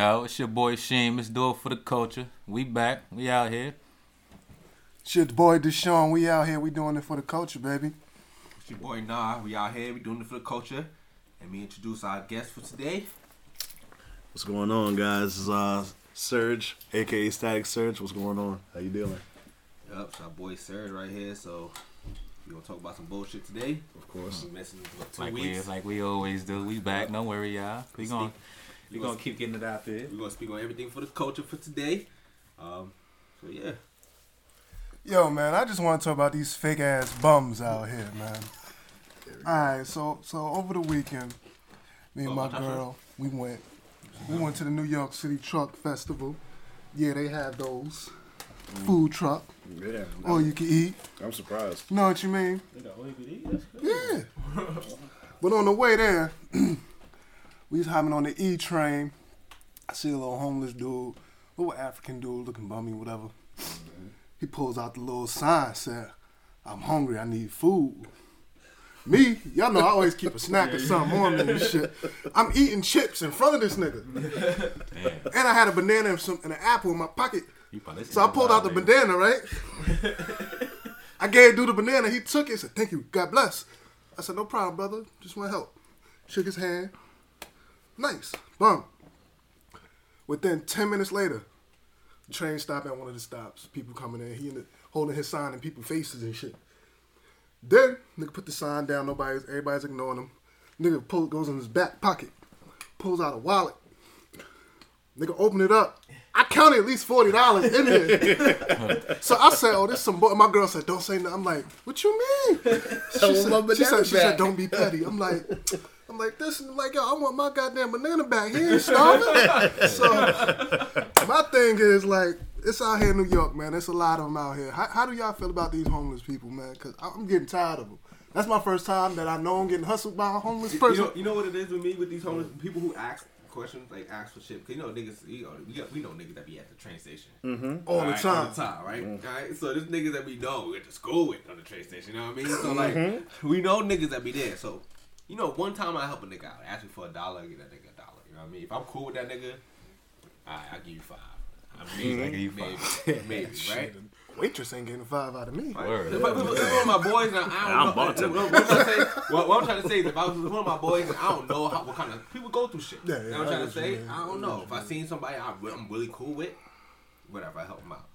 Yo, it's your boy Sheen. Let's do it for the culture. We back. We out here. Shit, boy Deshaun, we out here. We doing it for the culture, baby. It's your boy Nah. We out here. We doing it for the culture. And we introduce our guest for today. What's going on, guys? This is uh, Surge, aka Static Surge. What's going on? How you doing? Yup, it's our boy Surge right here. So we gonna talk about some bullshit today. Of course. We missing what, two Like we like we always do. We back. Don't worry, y'all. We Speak- gonna we gonna keep getting it out there. We're gonna speak on everything for the culture for today. Um, so yeah. Yo, man, I just want to talk about these fake ass bums out here, man. All right, so so over the weekend, me and Oh, my my girl, we went we went to the New York City Truck Festival. Yeah, they had those food truck, Yeah. all you can eat. I'm surprised. You know what you mean? They got all you can eat? That's good. Yeah. but on the way there, we was hopping on the E train. I see a little homeless dude, little African dude looking bummy, whatever. He pulls out the little sign, said, I'm hungry, I need food. Me, y'all know I always keep a snack or something on me and shit. I'm eating chips in front of this nigga. And I had a banana and, some, and an apple in my pocket. So I pulled out the banana, right? I gave dude the banana. He took it. Said, "Thank you. God bless." I said, "No problem, brother. Just want to help." Shook his hand. Nice. Boom. Within ten minutes later, the train stopped at one of the stops. People coming in. He in the, holding his sign in people's faces and shit. Then nigga put the sign down. Nobody's everybody's ignoring him. Nigga pull, goes in his back pocket, pulls out a wallet. Nigga open it up. I counted at least forty dollars in there. so I said, "Oh, this some boy." My girl said, "Don't say nothing." I'm like, "What you mean?" She said, she, said, she said, "Don't be petty." I'm like, "I'm like this." And like, yo, I want my goddamn banana back. He ain't starving. so my thing is like, it's out here in New York, man. There's a lot of them out here. How, how do y'all feel about these homeless people, man? Because I'm getting tired of them. That's my first time that I know I'm getting hustled by a homeless You person. know, you know what it is with me with these homeless people who ask questions, like ask for shit. Cause you know niggas, you know, we, got, we know niggas that be at the train station mm-hmm. all the Alright, time. all the time, right? Mm-hmm. Alright, so there's niggas that we know we went to school with on the train station. You know what I mean? So mm-hmm. like, we know niggas that be there. So you know, one time I help a nigga out, ask me for a dollar, I give that nigga a dollar. You know what I mean? If I'm cool with that nigga, alright, I'll give you five. I mean, I give you maybe, maybe, right? Waitress ain't getting five out of me. Word. If, I- if, if one of my boys, now, I I'm don't know. What, what, I'm trying to say, what, what I'm trying to say is, if I was one of my boys, and I don't know how, what kind of people go through shit. Yeah, yeah, you know what I I'm trying to say? man. I don't know. If I seen somebody I'm, I'm really cool with, whatever, I help them out.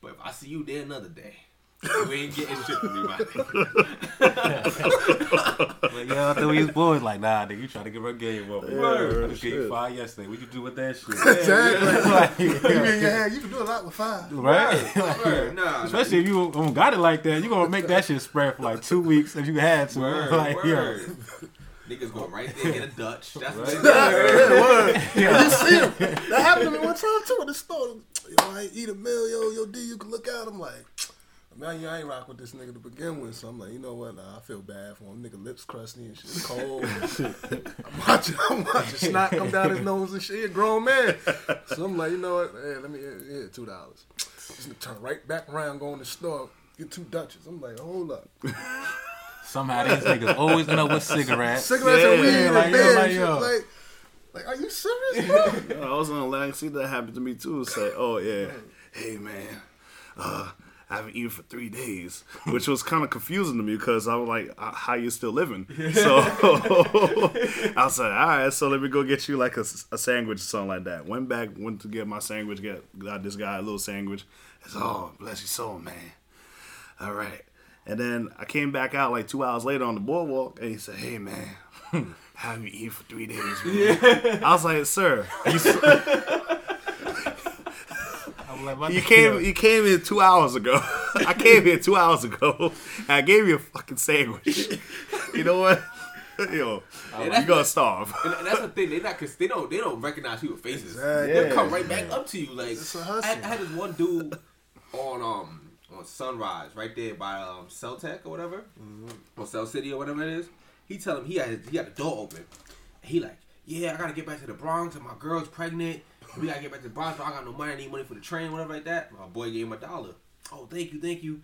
But if I see you there another day, you ain't getting shit from me, my nigga. Like, yeah, I thought we was boys. Like, nah, nigga, you trying to get our game up. Word. I just gave you Shit. five yesterday. What you do with that shit? Exactly. Like, You in your hand, you can do a lot with five. right? Word, nah, Especially if you don't got it like that, you gonna make that shit spread for like two weeks if you had to. word, like, word. Niggas go right there get a Dutch. That's what they do. Yeah, word. You see him. That happened to me one time too at the store. Yo, I ain't eat a meal, yo, yo, D, you can look out. I'm like, man, I ain't rock with this nigga to begin with. So I'm like, you know what? Nah, I feel bad for him. Nigga lips crusty and shit. Cold. and shit. I'm watching, I'm watching snot come down his nose and shit. He a grown man. So I'm like, you know what? Hey, let me, yeah, yeah two dollars. Just turn right back around, go in the store, get two Dutches. I'm like, hold up. Somehow these niggas always end up with cigarettes. Cigarettes Yeah, and weed like, and yo, like, shit. yo. Like, like, are you serious, bro? I was on a line. See that happened to me too. Say, oh yeah, hey man, uh, I haven't eaten for three days, which was kind of confusing to me because I was like, how you still living? So I was like, all right, so let me go get you like a sandwich or something like that. Went back, went to get my sandwich, get got this guy a little sandwich. I said, oh bless your soul, man. All right. And then I came back out like two hours later on the boardwalk, and he said, "Hey man, hmm. how you eat for three days?" Man? I was like, "Sir, you, like, you came you came in two hours ago. I came here two hours ago, and I gave you a fucking sandwich. You know what? Yo, you gonna starve. And and that's the thing. They not cause they don't they don't recognize people's faces. Exactly. They'll Yeah. come right back up to you. Like It's a I had, I had this one dude on um on Sunrise right there by um Celtec or whatever, or Cell City or whatever it is. He tell him he had he had the door open. He like, yeah, I gotta get back to the Bronx and my girl's pregnant. We gotta get back to but I got no money. I need money for the train, whatever like that. My boy gave him a dollar. Oh, thank you, thank you.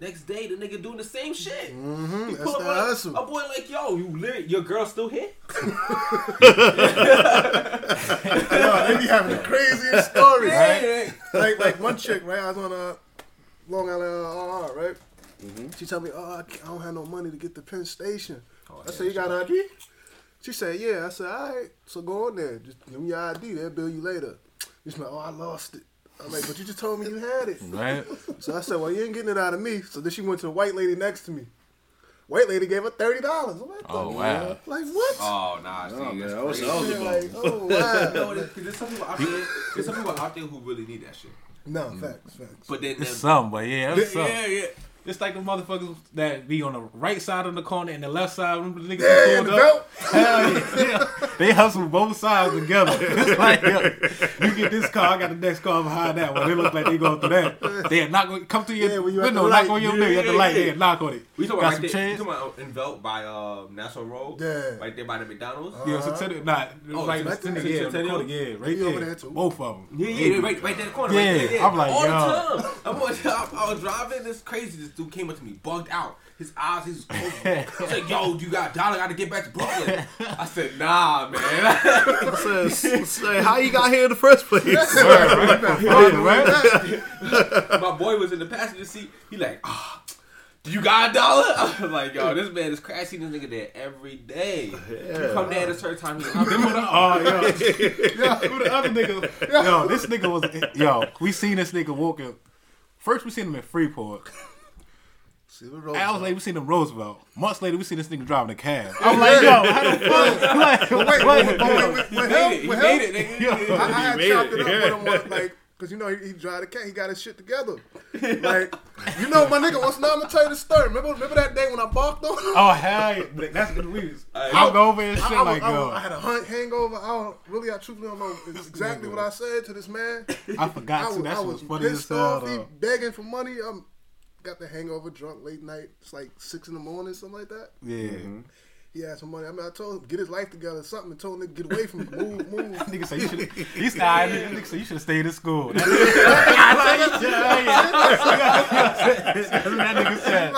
Next day, the nigga doing the same shit. Mm-hmm. That's the on a- hustle. A boy like, yo, you lit, your girl still here? Yo, they be having the craziest stories. Right? like like one chick, right? I was on a Long Island RR, right? Mm-hmm. She told me, "Oh, I, I don't have no money to get to Penn Station." Oh, I yeah, said, "You got ID?" She said, "Yeah." I said, "All right, so go on there. Just give me your ID. They'll bill you later." She's like, "Oh, I lost it." I'm like, "But you just told me you had it." Right? So I said, "Well, you ain't getting it out of me." So then she went to the white lady next to me. White lady gave her thirty dollars. Oh, "The wow. hell?" Like what? Oh, nah, see, Oh, man, that's I was- crazy. I was like, oh wow. No, there's, 'cause there's some people out there. There's some people out there who really need that shit. no, mm. facts, facts. But then, It's them, something, but yeah, it's something. yeah, yeah. It's like the motherfuckers that be on the right side of the corner and the left side. Remember the niggas Yeah, pulled the up? Hell yeah. yeah. They hustle both sides together. It's like, yo, you get this car, I got the next car behind that one. They look like they going through that. They knock on, come to your Yeah, when you at window, knock light. on your Yeah, window, you at the light, yeah. yeah, knock on it. We talking about some right there, you talking about Envelop by uh, Nassau Road? Yeah. Right there by the McDonald's? Yeah, so tell it, nah, Oh, right, it's in the, right yeah, there. corner, yeah, right He over there. there, too. Both of them. Yeah, yeah, right, right there in the corner. Yeah, right there, yeah. I'm like, all the time. I'm on, I, I was driving. This crazy. This dude came up to me, bugged out. His eyes, he's closed. He's like, "Yo, you got a dollar? Got to get back to Brooklyn." I said, "Nah, man." Says, say, how you got here in the first place? Right, right, right. My boy was in the passenger seat. He like, "Ah, do you got a dollar?" I was like, "Yo, this man is crashing This nigga there every day. You come down at a certain time. He's like, Them were the- Oh, yo. yo, who the other nigga? Yo, this nigga was, yo, we seen this nigga walking. First, we seen him in Freeport. See what Rose Hours later, we seen him Roosevelt. Months later, we seen this nigga driving a cab. I'm like, yo, how the fuck? Like, Wait, what? wait, wait, wait, wait, he with made him, it. He with made him, it, I, I had chopped it, it up yeah. with him like, cause you know he, he drive the cat, he got his shit together. Like, you know, my nigga. Once now I'm gonna tell you the story. Remember, remember that day when I barked on him? Oh, hell yeah. That's the reason. I- I'll go over and shit I, I, was- like, I, was- yo. I had a hunt hangover. I don't really, I truthfully don't know exactly what I said to this man. I I forgot was, to. That I was was funny as pissed off. He begging for money. I'm got the hangover, drunk late night. It's like six in the morning, something like that. Yeah. He had some money. I mean, I told him get his life together, or something, and told him to get away from me, move, move. Nigga say you should. He said, "Ah, nigga, nigga say you should have stayed in school." That nigga, That's what that nigga said.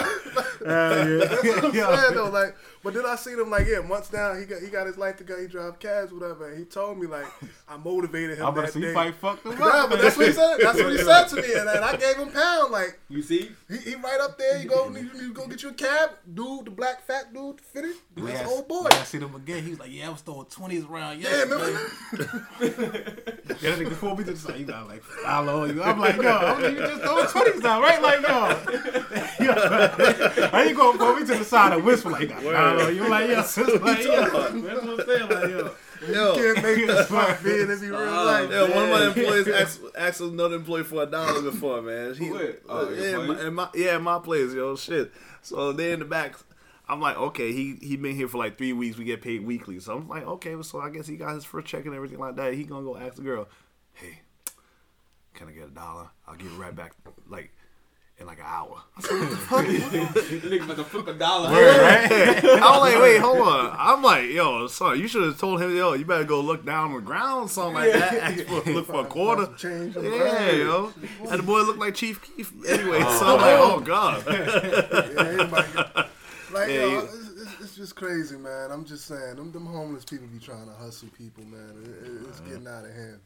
That's what I'm Yeah. saying though. Like, but then I seen him like, yeah, months down, he got he got his life together. He drive cabs, whatever. And he told me like, I motivated him I'm about that to say day. you fucked him Nah, up. but that's what he said. That's what he said to me, and, and I gave him pound. Like You see? he, he right up there. You go, you, you go get you a cab, dude, the black fat dude, fitted. That's Yeah, old boy. I see him again. He was like, "Yeah, I was throwing twenties around." Yeah, yesterday." remember? Yeah, that nigga pulled me to the side. He got like, follow you. I'm like, yo, I'm like, you just throwing twenties down, right? Like, yo, yo, how you gonna pull me to the side and whisper like, follow you? Like, yo, it's like, yo, that's what I'm saying, like, yo. Yo, Can't make this fuck being if you real life. yo, one of my employees asked, asked another employee for a dollar before, man. He, Wait, oh, yeah, employee? my, in my, yeah, my place, yo, shit. So they in the back. I'm like, okay, he he been here for like three weeks. We get paid weekly, so I'm like, okay, so I guess he got his first check and everything like that. He gonna go ask the girl, hey, can I get a dollar? I'll give it right back, like in like an hour. Nigga about to flip a dollar. I'm like, wait, hold on. I'm like, yo, son, you should have told him, yo, you better go look down on the ground, something like that. Ask for, look for a quarter. Change Yeah, ground. yo. And the boy looked like Chief Keef anyway. Oh. So I'm like, oh god. Yeah, like, Yeah, yo, it's, it's, it's just crazy, man. I'm just saying, them, them homeless people be trying to hustle people, man. It, it- it's getting out of hand.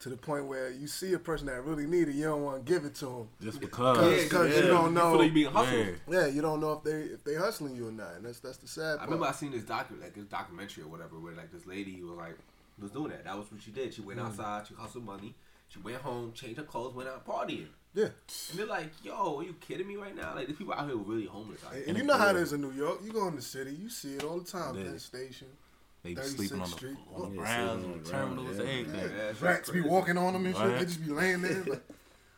To the point where you see a person that really need it, you don't want to give it to them. Just Because because. cause you don't know. like you being hustled. Yeah. Yeah, you don't know if they if they hustling you or not. And that's that's the sad part. I part. remember I seen this docu like this documentary or whatever where like this lady was like was doing that. That was what she did. She Mm. went outside, she hustled money, she went home, changed her clothes, went out partying. yeah, And they're like, "Yo, are you kidding me right now? Like, these people out here are really homeless." Out and, and you know how it is in New York. You go in the city, you see it all the time. Yeah. Penn Station, They be sleeping on the, Street. on the Yeah, ground, sleeping on the ground, terminals, yeah. everything. Yeah, it's rats be walking on them and shit. Right. They just be laying there. Like,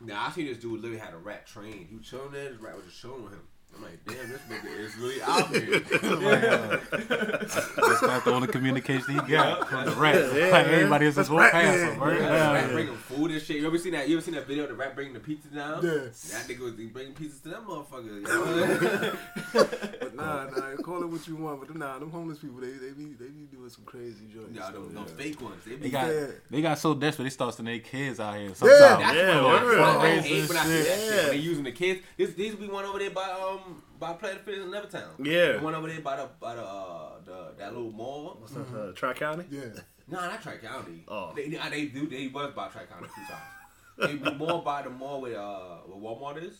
Now I seen this dude literally had a rat trained. He was chilling there, his rat was just chilling with him. I'm like, damn, this nigga is really out here. That's not the only communication he got from the rat. Yeah, like man. everybody else is walk rat past man. him, right? Yeah, Yeah, the rat bringing food and shit. You ever seen that? You ever seen that video of the rat bringing the pizza down? Yeah. That nigga was bringing pizzas to that motherfucker. yo. But nah, nah, call it what you want. But nah, them homeless people, they they be they be doing some crazy joints. Y'all, them, them fake ones. They be They got Yeah. they got so desperate they start sending their kids out here. Yeah. Sometimes. That's Yeah, what I, word. what I Fundraisers hate when I see that shit. shit. They using the kids. This these be one over there by um by Planet Fitness in Levittown. Yeah. The one over there by the by the uh the that little mall. What's that? Uh, Tri County. Yeah. Nah, not Tri County. Oh. They, they they do they was by Tri County a few times. They be more by the mall where uh where Walmart is.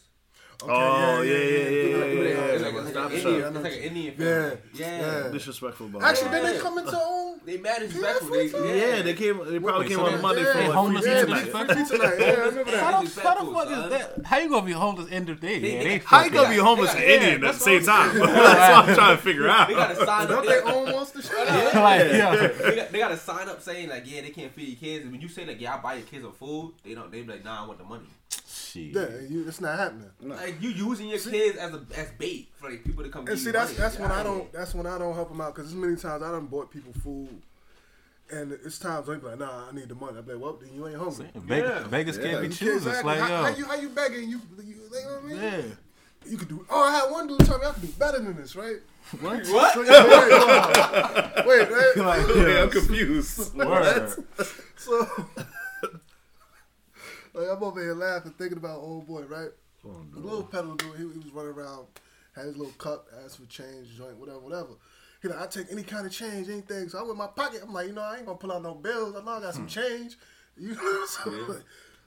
Okay, Oh, yeah, yeah, yeah, It's like, yeah, it's yeah. like, it's like Stop an. Indian, it's like an what Indian Yeah, family. Yeah. yeah. Disrespectful about Actually, that. then they come into own. They mad disrespectful. They, Yeah, Yeah, they came. They probably Wait, came so on Monday yeah, for like homeless free pizza pizza night. night. Free pizza. Yeah, I remember that. How the, how the Disrespectful, fuck is that? How you gonna be homeless end of day? They- Yeah, they- they How you gonna be homeless and Indian at the same time? That's what I'm trying to figure out. They got to sign up. Don't They, they own monster shit? yeah. they got, they got to sign up saying like, yeah, they can't feed your kids. And when you say like, yeah, I buy your kids some food, they don't. They be like, nah, I want the money. Shit. Yeah, you, it's not happening. Like you using your kids as a as bait for like people to come. And see, that's money. that's when I outta don't here. that's when I don't help them out because as many times I done bought people food, and it's times they be like, nah, I need the money. I be like, well, then you ain't hungry. Vegas, Yeah. Vegas Yeah. can't be You can't- choosers. exactly. Like, how, yo. how you how you begging you, you, you know what I mean? yeah. You could do. Oh, I had one dude tell me I could do better than this, right? What? What? So, yeah, wait, wait, wait, wait. like, Yeah, I'm confused. Word. So, like, I'm over here laughing, thinking about old boy, right? Oh, the little peddler dude, he, he was running around, had his little cup, asked for change, joint, whatever, whatever. He like, I take any kind of change, anything. So I went in my pocket. I'm like, you know, I ain't gonna pull out no bills. I know I got some hmm. change. You know, so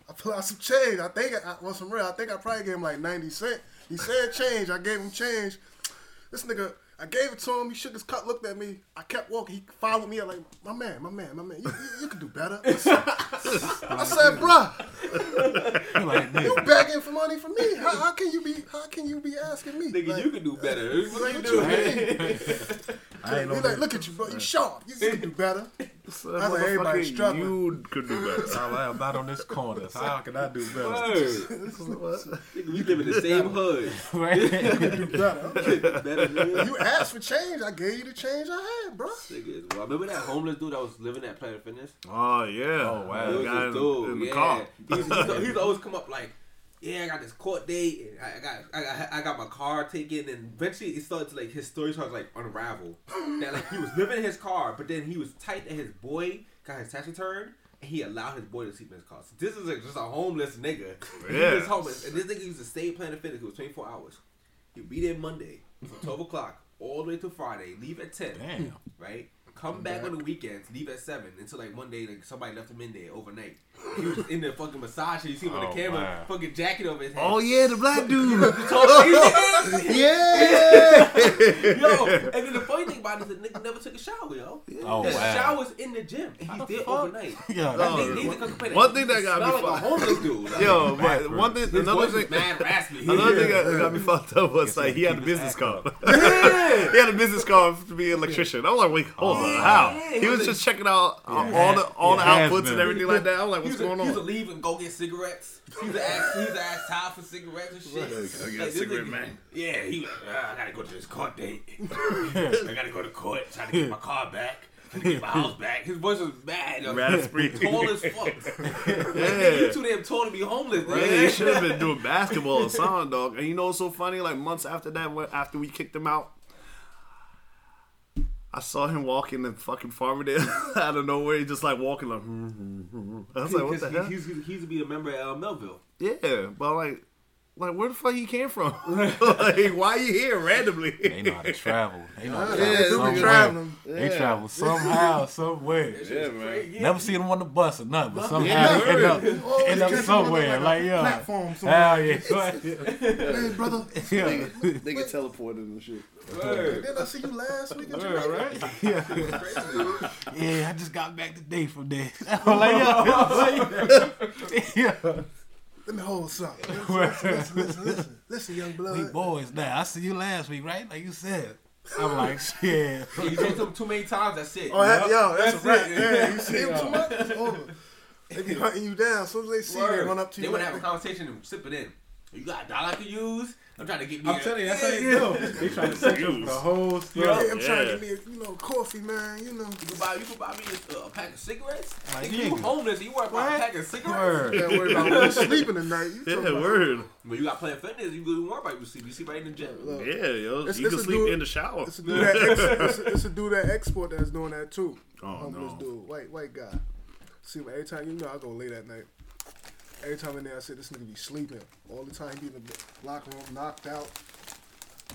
I pull out some change. I think I, I want some real. I think I probably gave him like 90 cent. He said change. I gave him change. This nigga, I gave it to him. He shook his cup, looked at me. I kept walking. He followed me. I'm like, my man, my man, my man. You, you, you can do better. I said, I said bruh, like, you nigga. begging for money from me. How, how can you be? How can you be asking me? Nigga, Like, you can do better. What like, you what do? I ain't He know like, look at you, bro. You sharp. You, you can do better. So, I was like, everybody struggling. You could do better. I'm not on this corner. So how can I do better? Word. Nigga, we live in the same hood. right? Do better. Better You asked for change. I gave you the change I had, bro. Well, remember that homeless dude that was living at Planet Fitness? Oh yeah. Oh, wow. He was guy this dude, in the yeah. car. He's, he's, he's always come up like, yeah, I got this court date, and I got, I got, I got my car taken, and eventually it started to like his story started to, like unravel. that like he was living in his car, but then he was tight that his boy got his tax returned. And he allowed his boy to sleep in his car. So this is like just a homeless nigga. He Yeah. was homeless, and this nigga used to stay at Planet Fitness. It was twenty four hours. He'd be there Monday from twelve o'clock all the way to Friday. Leave at ten Damn. right? Come back on the weekends, leave at seven until like one day like somebody left him in there overnight. He was in the fucking massage. You see him on Oh, the camera, wow. fucking jacket over his head. Oh yeah, the black dude. Yeah. yo, and then the funny thing about it is the nigga never took a shower, yo. Oh, His wow. shower's in the gym, and he's the fuck? overnight. Yeah, That that- nigga needs to come complain One he thing that got smell me like a homeless dude. Like, Yo, but one thing, his another voice thing, mad raspy. another thing that got me fucked up was like he had a business card. yeah. he had a business card to be an electrician. I'm like, wait, hold on, how? He was just checking out uh, all the all the yeah, outputs and everything like that. I'm like, He what's used, to, going used to leave and go get cigarettes. He used to ask, he used to ask Ty for cigarettes and shit. Right. Gotta get a cigarette, nigga- man. Yeah, he like, "Ah, I gotta go to this court date. I gotta go to court, trying to get my car back, trying to get my house back. His voice was bad. Raspberry. Tall as fuck. Yeah. You too damn tall to be homeless, Yeah, he should have been doing basketball or something, dog. And you know what's so funny? Like months after that, after we kicked him out, I saw him walking the fucking Farmingdale out of nowhere. He just like walking like. hmm, hmm, hmm. I was like, what the hell? He, he's, he used to be a member at uh, Melville. Yeah, but like, like where the fuck he came from? like, why you here randomly? They know how to travel. They know how to Yeah, travel they do somewhere. traveling. They travel somehow, somewhere. Yeah, man. Never seen them on the bus or nothing, but somehow Yeah, they end up, Always end up catch them on somewhere. like Like, yeah. Platform somewhere. Hell yeah. Hey, brother. yeah. Nigga teleported and shit. Word. Didn't I see you last week? at Yeah, right? Yeah. yeah, I just got back today from there. I'm like, yeah, like, yeah. Let me hold something. Listen, listen, listen, listen, listen, listen, young We blood. boys now. I see you last week, right? Like you said. I'm like, shit. You talk to him too many times, that's it. Oh, that, yo, that's, That's a wrap. it. Yeah, you see him uh, too much, it's over. They be hunting you down. As soon as they see you, they run up to you. They you. want to have a conversation and sip it in. You got a dollar I could use? I'm trying to get me. I'm a- telling you, that's how they do. They trying to set you up for the whole story. Hey, I'm trying to get me, a, you know, coffee, man. You know, You can buy, you can buy me a, a pack of cigarettes. Like, Nigga, you nigga. homeless. You worry about What? a pack of cigarettes. Word. can't worry about when you sleeping tonight. You Yeah, talking about- word. When you got Planet Fitness, you don't worry about you sleep. You sleep right in the gym. Look, Yeah, yo, It's- you it's can sleep dude- in the shower. It's a dude that ex, it's, a, it's a dude that export that's doing that too. Oh, Homeless no. dude, white white guy. See, every time you know I go late at night. Every time in there, I said this nigga be sleeping all the time. He be in the locker room, knocked out.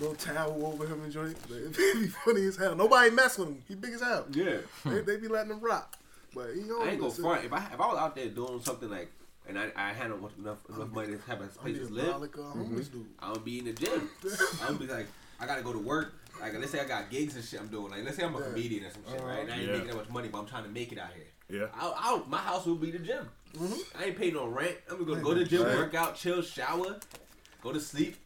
No towel over him and joint. But It be funny as hell. Nobody mess with him. He big as hell. Yeah. They, they be letting him rock. But he I ain't gonna front. If I if I was out there doing something like, and I I had enough enough, enough money to have a I'm place to a live, like a homeless mm-hmm. dude. I would be in the gym. I would be like, I gotta go to work. Like, let's say I got gigs and shit I'm doing. Like, let's say I'm a Yeah. comedian or some shit, right? And I ain't Yeah. making that much money, but I'm trying to make it out here. Yeah. I, I, my house will be the gym. Mm-hmm. I ain't paying no rent. I'm gonna go, go to the gym, Right. work out, chill, shower, go to sleep.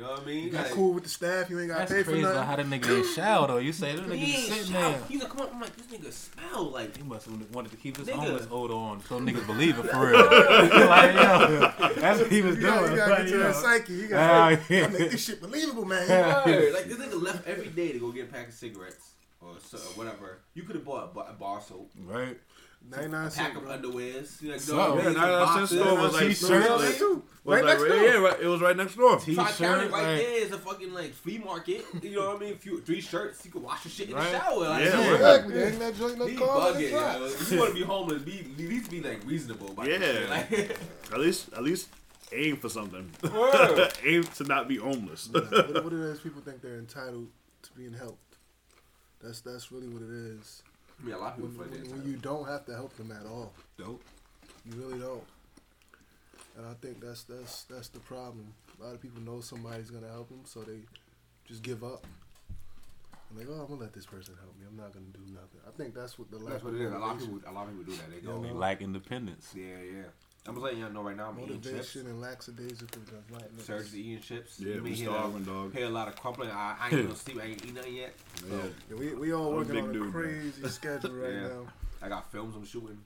You know what I mean? You got Like, cool with the staff. You ain't got to That's pay for crazy nothing. how the nigga ain't shower though. You say this nigga He just ain't sitting shower. there. He's like, come on. I'm like, this nigga smell like. He must have wanted to keep his Nigga. homeless odor on so niggas believe it for real. like, yo, that's what he was You doing. gotta, you gotta Like, get to that psyche. You gotta yeah. make this shit believable, man. Word. Like this nigga left every day to go get a pack of cigarettes or, whatever. You could have bought a bar soap, Right. 99 a pack of bro. underwears. You know, So, know, yeah, some now that's boxes. the store was like- T-shirts. No. Was Right like, next door. Yeah, right, it was right next door. T- Tri County T-shirt, right like- there is a fucking like flea market. You know what I mean? Few, three shirts. You can wash your shit in Right. the shower. Like, Yeah, yeah. Exactly. They ain't that joint no He car. let bugging, it drop. If you want to be homeless, be at least be like reasonable. About Yeah. yeah. Like, At least, at least aim for something. Aim to not be homeless. Nah, what, what it is, people think they're entitled to being helped. That's that's really what it is. I mean, a lot of When, people feel when, that. when you don't have to help them at all, dope. you really don't. And I think that's that's that's the problem. A lot of people know somebody's gonna help them, so they just give up. I'm like, oh, I'm gonna let this person help me. I'm not gonna do nothing. I think that's what the lack That's what it is. A lot of people, a lot of people do that. They Yeah, go, They lack independence. yeah, yeah. I'm just letting y'all know right now. I'm eating chips. motivation and lackadaisical does not mix. Surge's eating chips. Yeah, You we may hear starving, a- dog. Hear a lot of crumpling. I, I ain't gonna sleep. I ain't eat nothing yet. So Yeah. Yeah, we, we all I'm working big on a dude, man. crazy schedule right Yeah. now. I got films I'm shooting.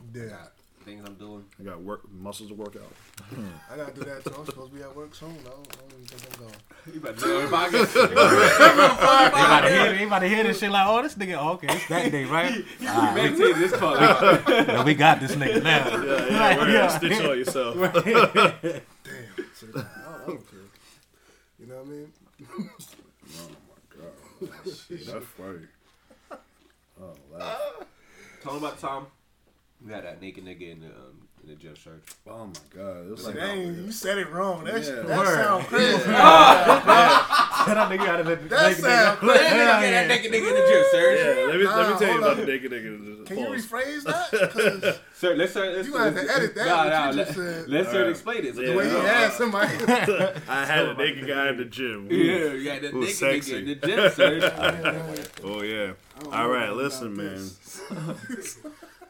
I Yeah, got things I'm doing. I got work muscles to work out. I gotta do that too. I'm supposed to be at work soon. I don't, I don't even think I'm going. You better do it. podcast. They about to hear, they about to hear this shit like, oh, this nigga, oh, okay, it's that day, right? Alright, Meditate this call out. yeah, we got this nigga now. Yeah, yeah, word. Yeah. Stitch on yourself. Damn. So, I, don't, I don't care. You know what I mean? Oh my god, shit, that's funny. Oh, wow. Tell them about Tom. We had that naked nigga in the um, in the gym shirt. Oh my god. It was like Dang, you said it wrong. That, Yeah. that Word. sound crazy. that nigga out of the That naked sound nigga. crazy. That nigga, that naked nigga in the gym, sir. Yeah, let me, let me tell you about the naked nigga. Can you rephrase that? 'Cause Sir, let's sir, let's You gonna have to edit that, Nah, what nah, you let, just said. let's sir Alright. explain it. So Yeah. the way he know. had somebody. I had a naked guy in the gym. Yeah, yeah, that naked nigga in the gym, sir. Oh yeah. don't All know right, about listen, man.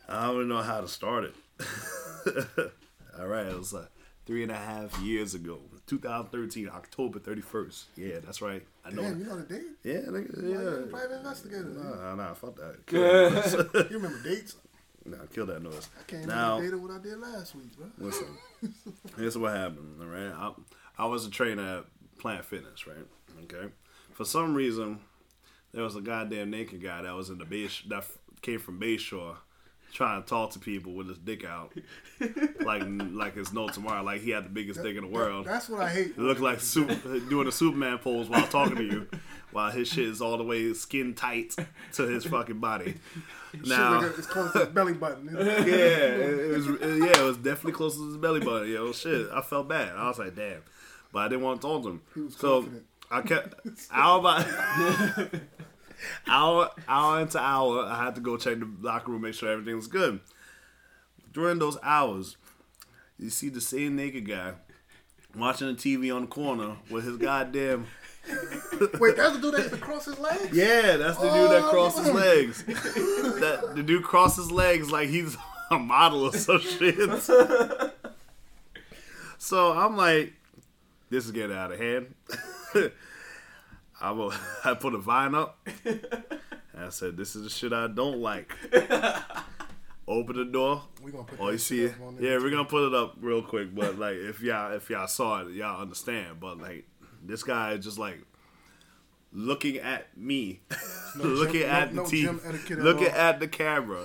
This. I don't even know how to start it. All right, it was like three and a half years ago, 2013, October 31st. Yeah, that's right. I know. Damn, you know the date? Yeah, nigga, Why you yeah. private investigator? man? Nah, nah, fuck that. That. You remember dates? nah, kill that noise. I can't Now, remember the date of what I did last week, bro. listen. Here's what happened. All right, I, I was a trainer at Planet Fitness, right? Okay. For some reason, there was a goddamn naked guy that was in the base that came from Bayshore, trying to talk to people with his dick out, like like it's no tomorrow. Like he had the biggest dick in the world. That's what I hate. It looked like soup, doing a Superman pose while talking to you, while his shit is all the way skin tight to his fucking body. Now, like it's close to his belly button. yeah, it, was. Yeah, it was definitely close to his belly button. Yo, shit, I felt bad. I was like, damn, but I didn't want to talk to him. was so confident. I kept hour by hour, hour into hour. I had to go check the locker room, make sure everything was good. During those hours, you see the same naked guy watching the TV on the corner with his goddamn. Wait, that's the dude that used to cross his legs? Yeah, that's the dude that oh, crosses his man. legs. that the dude crosses legs like he's a model or some shit. so I'm like, this is getting out of hand. I will. I put a vine up. And I said, "This is the shit I don't like." Open the door. We gonna put Oh, you see it? on there. Yeah, we're gonna put it up real quick. But like, if y'all if y'all saw it, y'all understand. But like, This guy is just like looking at me, looking gym- at no- the no gym TV, at looking at the camera,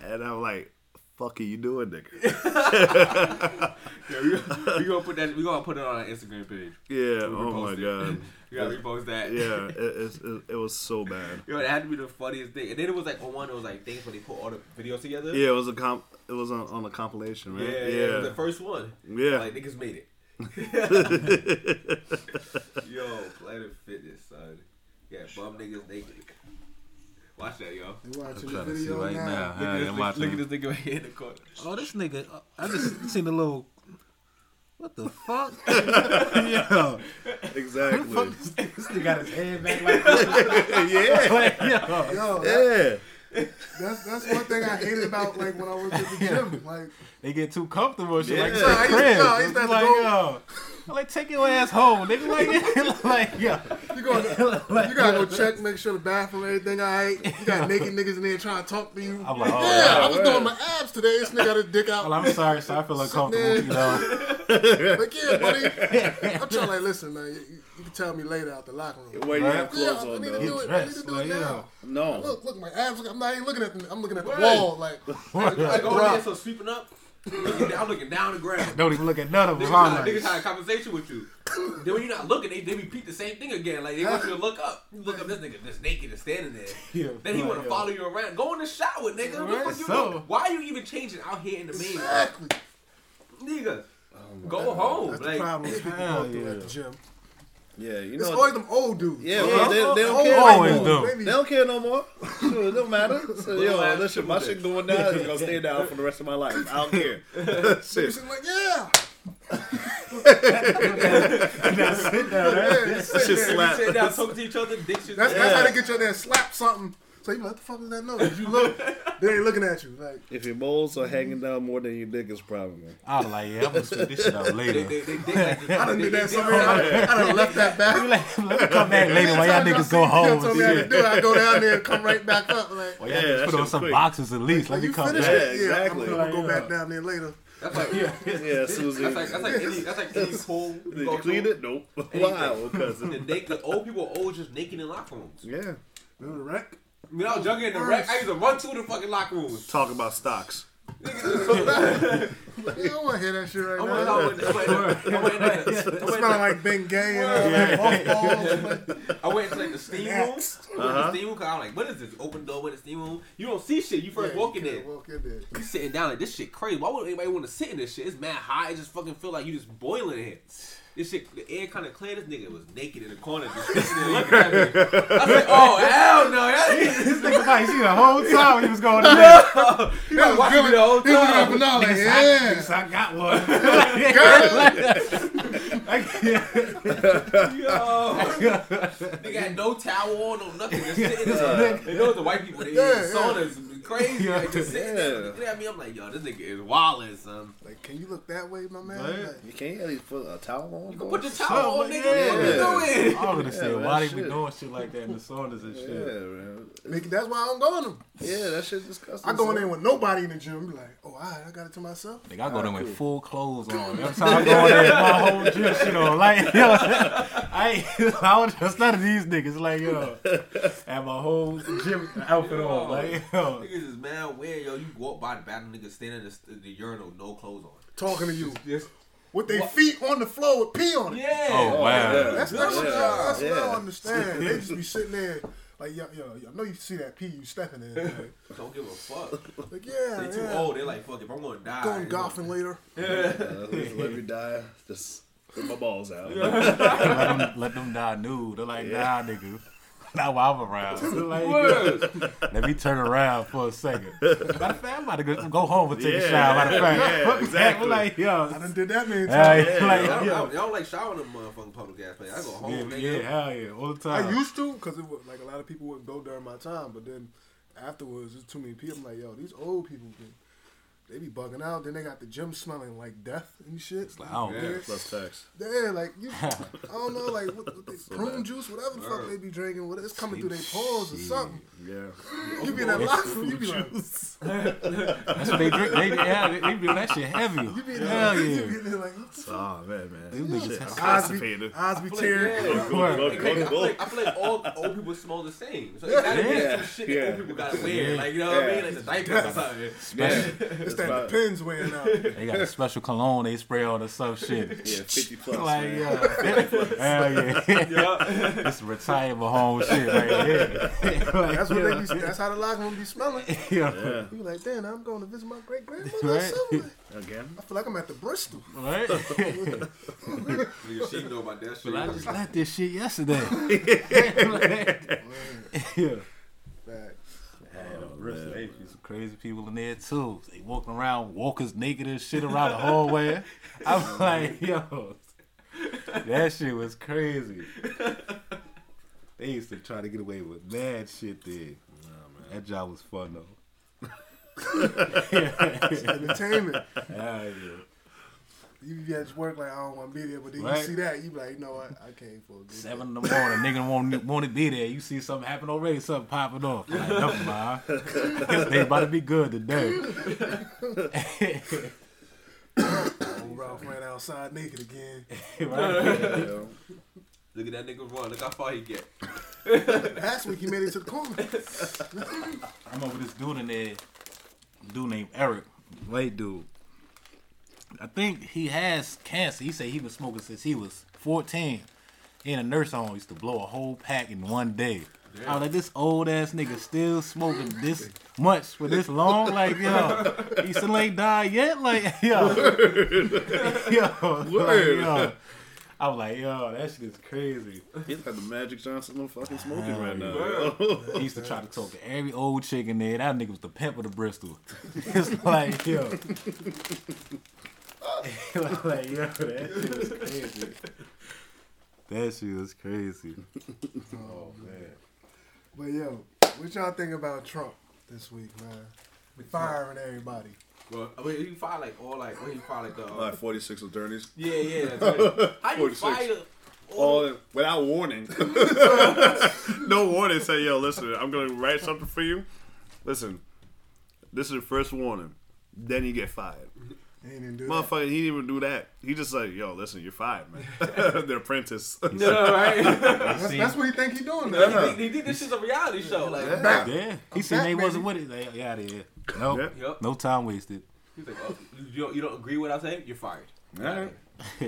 and I'm like, "Fuck are you doing, nigga?" Yeah, we, we gonna put that. We gonna put it on our Instagram page. Yeah. We Oh my it. god. We gotta repost that. Yeah. It, it, it was so bad. Yo, it had to be the funniest thing. And then it was like on one, it was like things when they put all the videos together. Yeah. It was a comp. It was on, on a compilation, yeah, right? yeah. It was the first one. Yeah. Like niggas made it. Yo, Planet Fitness, son. Yeah, bum niggas naked. Watch that, yo. You watching the trying to see video right now? now. Look, Yeah, at, this, I'm look, watching. look at this nigga right here in the corner. Oh, this nigga. I just seen a little. What the fuck? yo, Exactly. this nigga got his head back like this. yeah. Like, yo. Yo, that, Yeah. That's that's one thing I hated about like when I was at the gym. Like, They get too comfortable and shit. Like, Yeah. a Nah, used- crib. nah, I used to It's like, yo. I'm like, take your ass home, nigga. Like, like, yo. you going you gotta go check, make sure the bathroom, everything alright. You got naked niggas in there trying to talk to you. I'm like, oh, yeah, I was doing my abs today. This nigga got his dick out. Well, I'm sorry, so I feel uncomfortable, you know. Like, yeah, buddy. I'm trying like, listen, man. You can tell me later out the locker room. Where you Right. have Yeah, clothes I on need to though. do it. I need dressed, to do like, it yeah. now. No. Look, look, my abs. I'm not even looking at the. I'm looking at the Right. wall. Like, I go in there, so sweeping up. I'm looking down the ground. Don't even look at none of them. Niggas I'm niggas like, having a conversation with you. Then when you're not looking, they, they repeat the same thing again. Like they want you to look up. You look up, this nigga just naked and standing there. Yeah, then he want to follow you around. Go in the shower, nigga. What the Right, fuck you so- doing? Why are you even changing out here in the main? exactly. Nigga, oh go home. That's like, the problem people go through yeah. at the gym. Yeah. You know. It's know. always them old dudes. Yeah. Old- well, they, they don't care. Always dudes. do. They don't care no more. Sure, it don't matter. So, yo, Little ass listen, my triple shit going down is gonna stay down for the rest of my life. I don't care. That's They be it. sitting like, yeah. That's it now, right? yeah Shit sit slap. sit down, talking to each other, dicks. That's, that's how they get you there slap something. So you like, what the fuck is that noise? You look, they ain't looking at you. Like, If your balls are hanging down more than your dick, it's problem, man. I was like, yeah, I'm gonna sweep this shit out They, later. they, they, dick like I done they- did that they- so many times. I done left that back. Let me come back later while y'all niggas go You home. told me how to do it. I go down there and come right back up. Like, Well, y'all Yeah, put on some quick. boxes at least. Let Are me you come finished? back. Yeah, Yeah, exactly. I'm gonna go back down there later. That's like Yeah, yeah, Susie. that's like that's like any that's like any pool. Did You you clean it? Nope. Anything. Wow, cousin. The, naked, old people are always just naked in locker rooms. Yeah. Remember the wreck? I mean, I was younger in the rec. I used to run to the fucking locker rooms. Talk about stocks. Yeah, I don't want to hear that shit right I went, now. I went, I went, I went, I went, I Smelling went, like Ben Gay and mothballs. I went into like the steam room. Next. I went to the uh-huh. steam room because I'm like, what is this? Open door with the steam room. You don't see shit. You first Yeah, walk in you there. Walk in there. You sitting down like this shit crazy. Why would anybody want to sit in this shit? It's mad high. It just fucking feel like you just boiling in here. This shit, the air kind of clear. This nigga was naked in the corner, just sitting there looking at me. I was like, oh hell no, y'all niggas- This nigga Mike, see the whole time when he was going in there. he was watching me the whole He was looking time. and like, yeah. I, I got one. Yo, nigga had no towel on, no nothing, just sitting there. You know the white people, they Yeah, yeah, saunas, crazy, Yeah. like just sitting there Yeah. looking at me. I'm like, yo, this nigga is wildin', son. Like, can you look that way, my man? Right. Like, You can't at least put a towel on. You can boy? put the towel on, Yeah. nigga. What you doing? I was gonna say, Yeah, why man, they be shit. doing shit like that in the saunas and shit? Yeah, man. nigga, that's why I don't go in them. Yeah, that shit disgusting. I go in there with nobody in the gym. Be like, oh, all right, I got it to myself. Nigga, I go there with full clothes on. Every time I go in there, with my whole gym shit on. Like, yo, I ain't, I was just none of these niggas. Like, yo, have my whole gym outfit on. Like, yo. Niggas is mad weird, yo. You walk by the bathroom, niggas standing in the, the urinal, no clothes on. Talking to you. Yes. With their feet on the floor with pee on it. Yeah. Oh, wow. yeah. That's, that's, what, Yeah. I, that's what I don't understand. They just be sitting there like, yo, yo, yo, I know you see that pee you stepping in. Like, Don't give a fuck. like yeah, They too yeah. old. They're like, fuck, if I'm gonna die. Going you know. golfing later. Uh, just let me die. Just put my balls out. let, them, let them die nude. They're like, nah, nigga. Not while I'm around. Like, let me turn around for a second. Matter of fact, I'm about to go, go home and take a shower. Matter of fact, yeah, Fuck exactly. Like, yo. I done did that many times. Hey, Yeah, like, Y'all, y'all, y'all like showering in motherfucking public gas place. I go home, Yeah, nigga. yeah, hell yeah, all the time. I used to because it was like a lot of people wouldn't go during my time, but then afterwards, there's too many people. I'm like, yo, these old people, can, they be bugging out. Then they got the gym smelling like death and shit. I don't Yeah. Plus tax. Yeah, like you, I don't know, like what, what they, prune juice, whatever the fuck Word. they be drinking, what it's coming through their pores or something. Yeah. You be in that locker room, you be like, That's what they drink. They, yeah, they, they be that shit heavy. you be in Hell there, yeah. you be in there like, what? Oh man, man. Them niggas Shit, I'm Eyes be, constipated. eyes be I tearing. Go, go, I go, feel go. like, I feel like all old people smell the same. So it's gotta be Yeah. some shit Yeah. that old people gotta wear. Yeah. Like, you know what I mean? Like the diapers or something. Yeah. It's that about- depends wearing out. They got a special cologne they spray on or some shit. Yeah, 50 plus. Like, man. yeah. Hell yeah. Yeah. This retirement home shit right here. Like, That's what yeah. they be. That's how the locker room be smelling. Yeah. Yeah. You like, damn, I'm going to visit my great grandmother. Right. Again. I feel like I'm at the Bristal. Right? She know about that shit. But I just left this shit yesterday. yeah. Facts. Bristal, they be some crazy people in there too. They walking around, walkers naked and shit around the hallway. I'm like, yo, that shit was crazy. They used to try to get away with mad shit there. That job was fun though. Entertainment. Hell yeah. You be at work like I don't want to be there, but then Right. you see that, you be like, you know what? I came for a good Seven in the morning, nigga won't want to be there. You see something happen already, something popping off. Like, never mind. they about to be good today. Old Ralph ran outside naked again. right? Look at that nigga run. Look how far he get. Last week he made it to the corner. I remember this dude in there, dude named Eric, white dude. I think he has cancer. He said he been smoking since he was 14. In a nurse home, used to blow a whole pack in one day. I was like, this old ass nigga still smoking this much for this long? Like, yo, he still ain't died yet? Like, yo. yo. Like, yo. I was like, yo, that shit is crazy. He's got the Magic Johnson of fucking smoking right now. He used to try to talk to every old chick in there. That nigga was the pimp of the Bristal. it's like, yo. like, yo, that shit was crazy. That shit was crazy. Oh, man. But yo, what y'all think about Trump this week, man? Firing everybody. Well, I mean, you file like all like, when you file like the. Uh, Like 46 attorneys. yeah, yeah. That's right. How you 46. fire? All without warning. no warning. Say, yo, listen, I'm going to write something for you. Listen, this is the first warning. Then you get fired. He didn't do that. Motherfucker, he didn't even do that. He just like, yo, listen, you're fired, man. the apprentice. No, right? That's, that's what he think he doing now. he, he, he think this shit's a reality show. Like, Back. Yeah. He I'm seen back, they wasn't baby. with it. They, yeah, they Nope. Yeah. Yep. No time wasted. He's like, oh, you, don't, you don't agree with what I say? You're fired. Alright.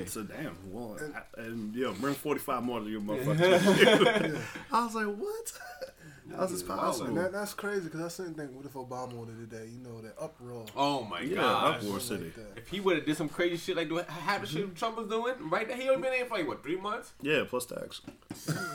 So damn, well, I- and yo, bring forty five more to your motherfucker. I was like, what? How's this And possible? that, that's crazy because I sitting thinking, what if Obama would have today? You know, that uproar. Oh my Yeah, god. uproar city. like. If he would have did some crazy shit like the half the shit mm-hmm. Trump was doing, right there, he only been in for like what three months. Yeah, plus tax.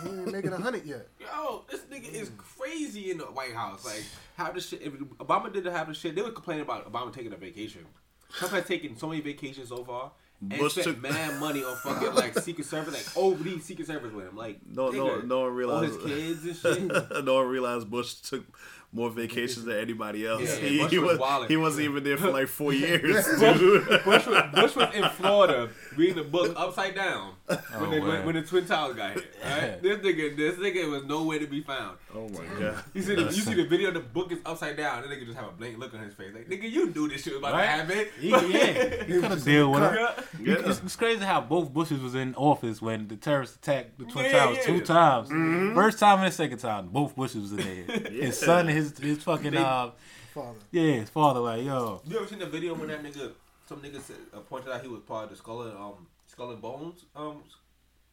He ain't making a hundred yet. Yo, this nigga is crazy in the White House. Like how the shit. If Obama did have the shit, they were complaining about Obama taking a vacation. Trump has taken so many vacations so far. And Bush spent took- mad money on fucking like Secret Service, like oh, over these Secret Service with him, like No, no, no one all realized. his kids and shit. no one realized Bush took more vacations than anybody else. Yeah, he, Bush he was, was he wasn't even there for like four years, dude. Bush was, Bush was in Florida reading the book upside down Oh, the, wow. when, when the Twin Towers got hit. Right? this nigga, this nigga was nowhere to be found. oh my god. You see, the, you see the video, the book is upside down. The nigga just have a blank look on his face, like nigga, you knew this shit was about Right? to happen. He, yeah. He could have deal with it. Yeah. Yeah. It's, it's crazy how both Bushes was in office when the terrorists attacked the Twin Yeah, Towers yeah. two times. First time and the second time, both Bushes was in there. His son and his his fucking uh Father. yeah, his father like yo. You ever seen the video when that nigga, some nigga said, uh, pointed out he was part of the Skull and um Skull and Bones um.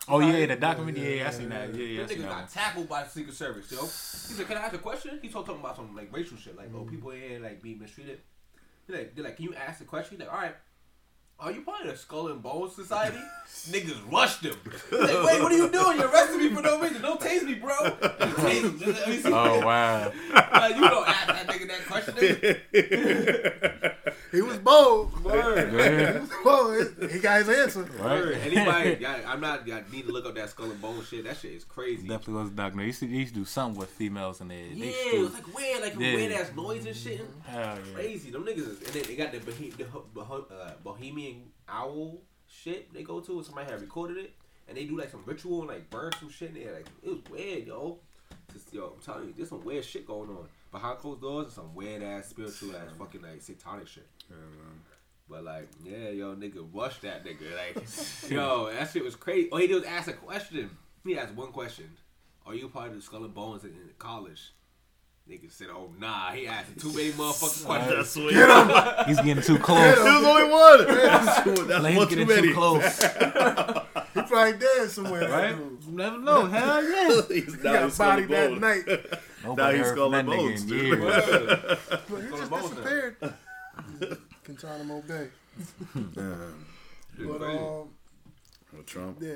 Oh yeah, the documentary. Yeah, I seen that. Yeah, yeah, That nigga got tackled by the Secret Service, yo. He said, "Can I ask a question?" He started talking about some like racial shit, like, "Oh, people in here like being mistreated." They're like, "They're like, can you ask the question?" He's like, "All right." Are you part of the Skull and Bones Society? Niggas rushed him. He's like, wait, what are you doing? You arrested me for no reason. Don't tase me, bro. Tase him. Just let me. Oh wow. Like, you don't ask that nigga that question. Nigga. He was bold. Word. Yeah. Bold. He got his answer. Word. Anybody, y'all, I'm not. Y'all need to look up that skull and bone shit. That shit is crazy. Definitely was dark. He used, to, he used to do something with females in there. They Yeah, it was like weird, like Yeah. weird ass noise and shit. Hell yeah. Crazy. Them niggas is, and then they got the, Bohe- the Ho- uh, Bohemian Owl shit they go to, and somebody had recorded it, and they do like some ritual and like burn some shit in there. Like it was weird, yo. Just yo, I'm telling you, there's some weird shit going on behind closed doors. and Some weird ass spiritual ass fucking like satanic shit. But like, yeah, yo, nigga, rush that nigga. Like, yo, that shit was crazy. All he did was ask a question. He asked one question: Are you part of the Skull and Bones in, in college? Nigga said, "Oh nah." He asked too many motherfucking questions. That's sweet. He's getting too There close. was only one. That's, Like, that's he's one too many. too close. He probably dead somewhere. Right? You never know. Hell yeah. he's He got he's skull bodied and that bones. night. Nobody he's heard skull and bones, nigga in dude. years. Word. But he Skull just and Bones now. disappeared. Guantanamo Bay. Shit But um, With Trump. yeah.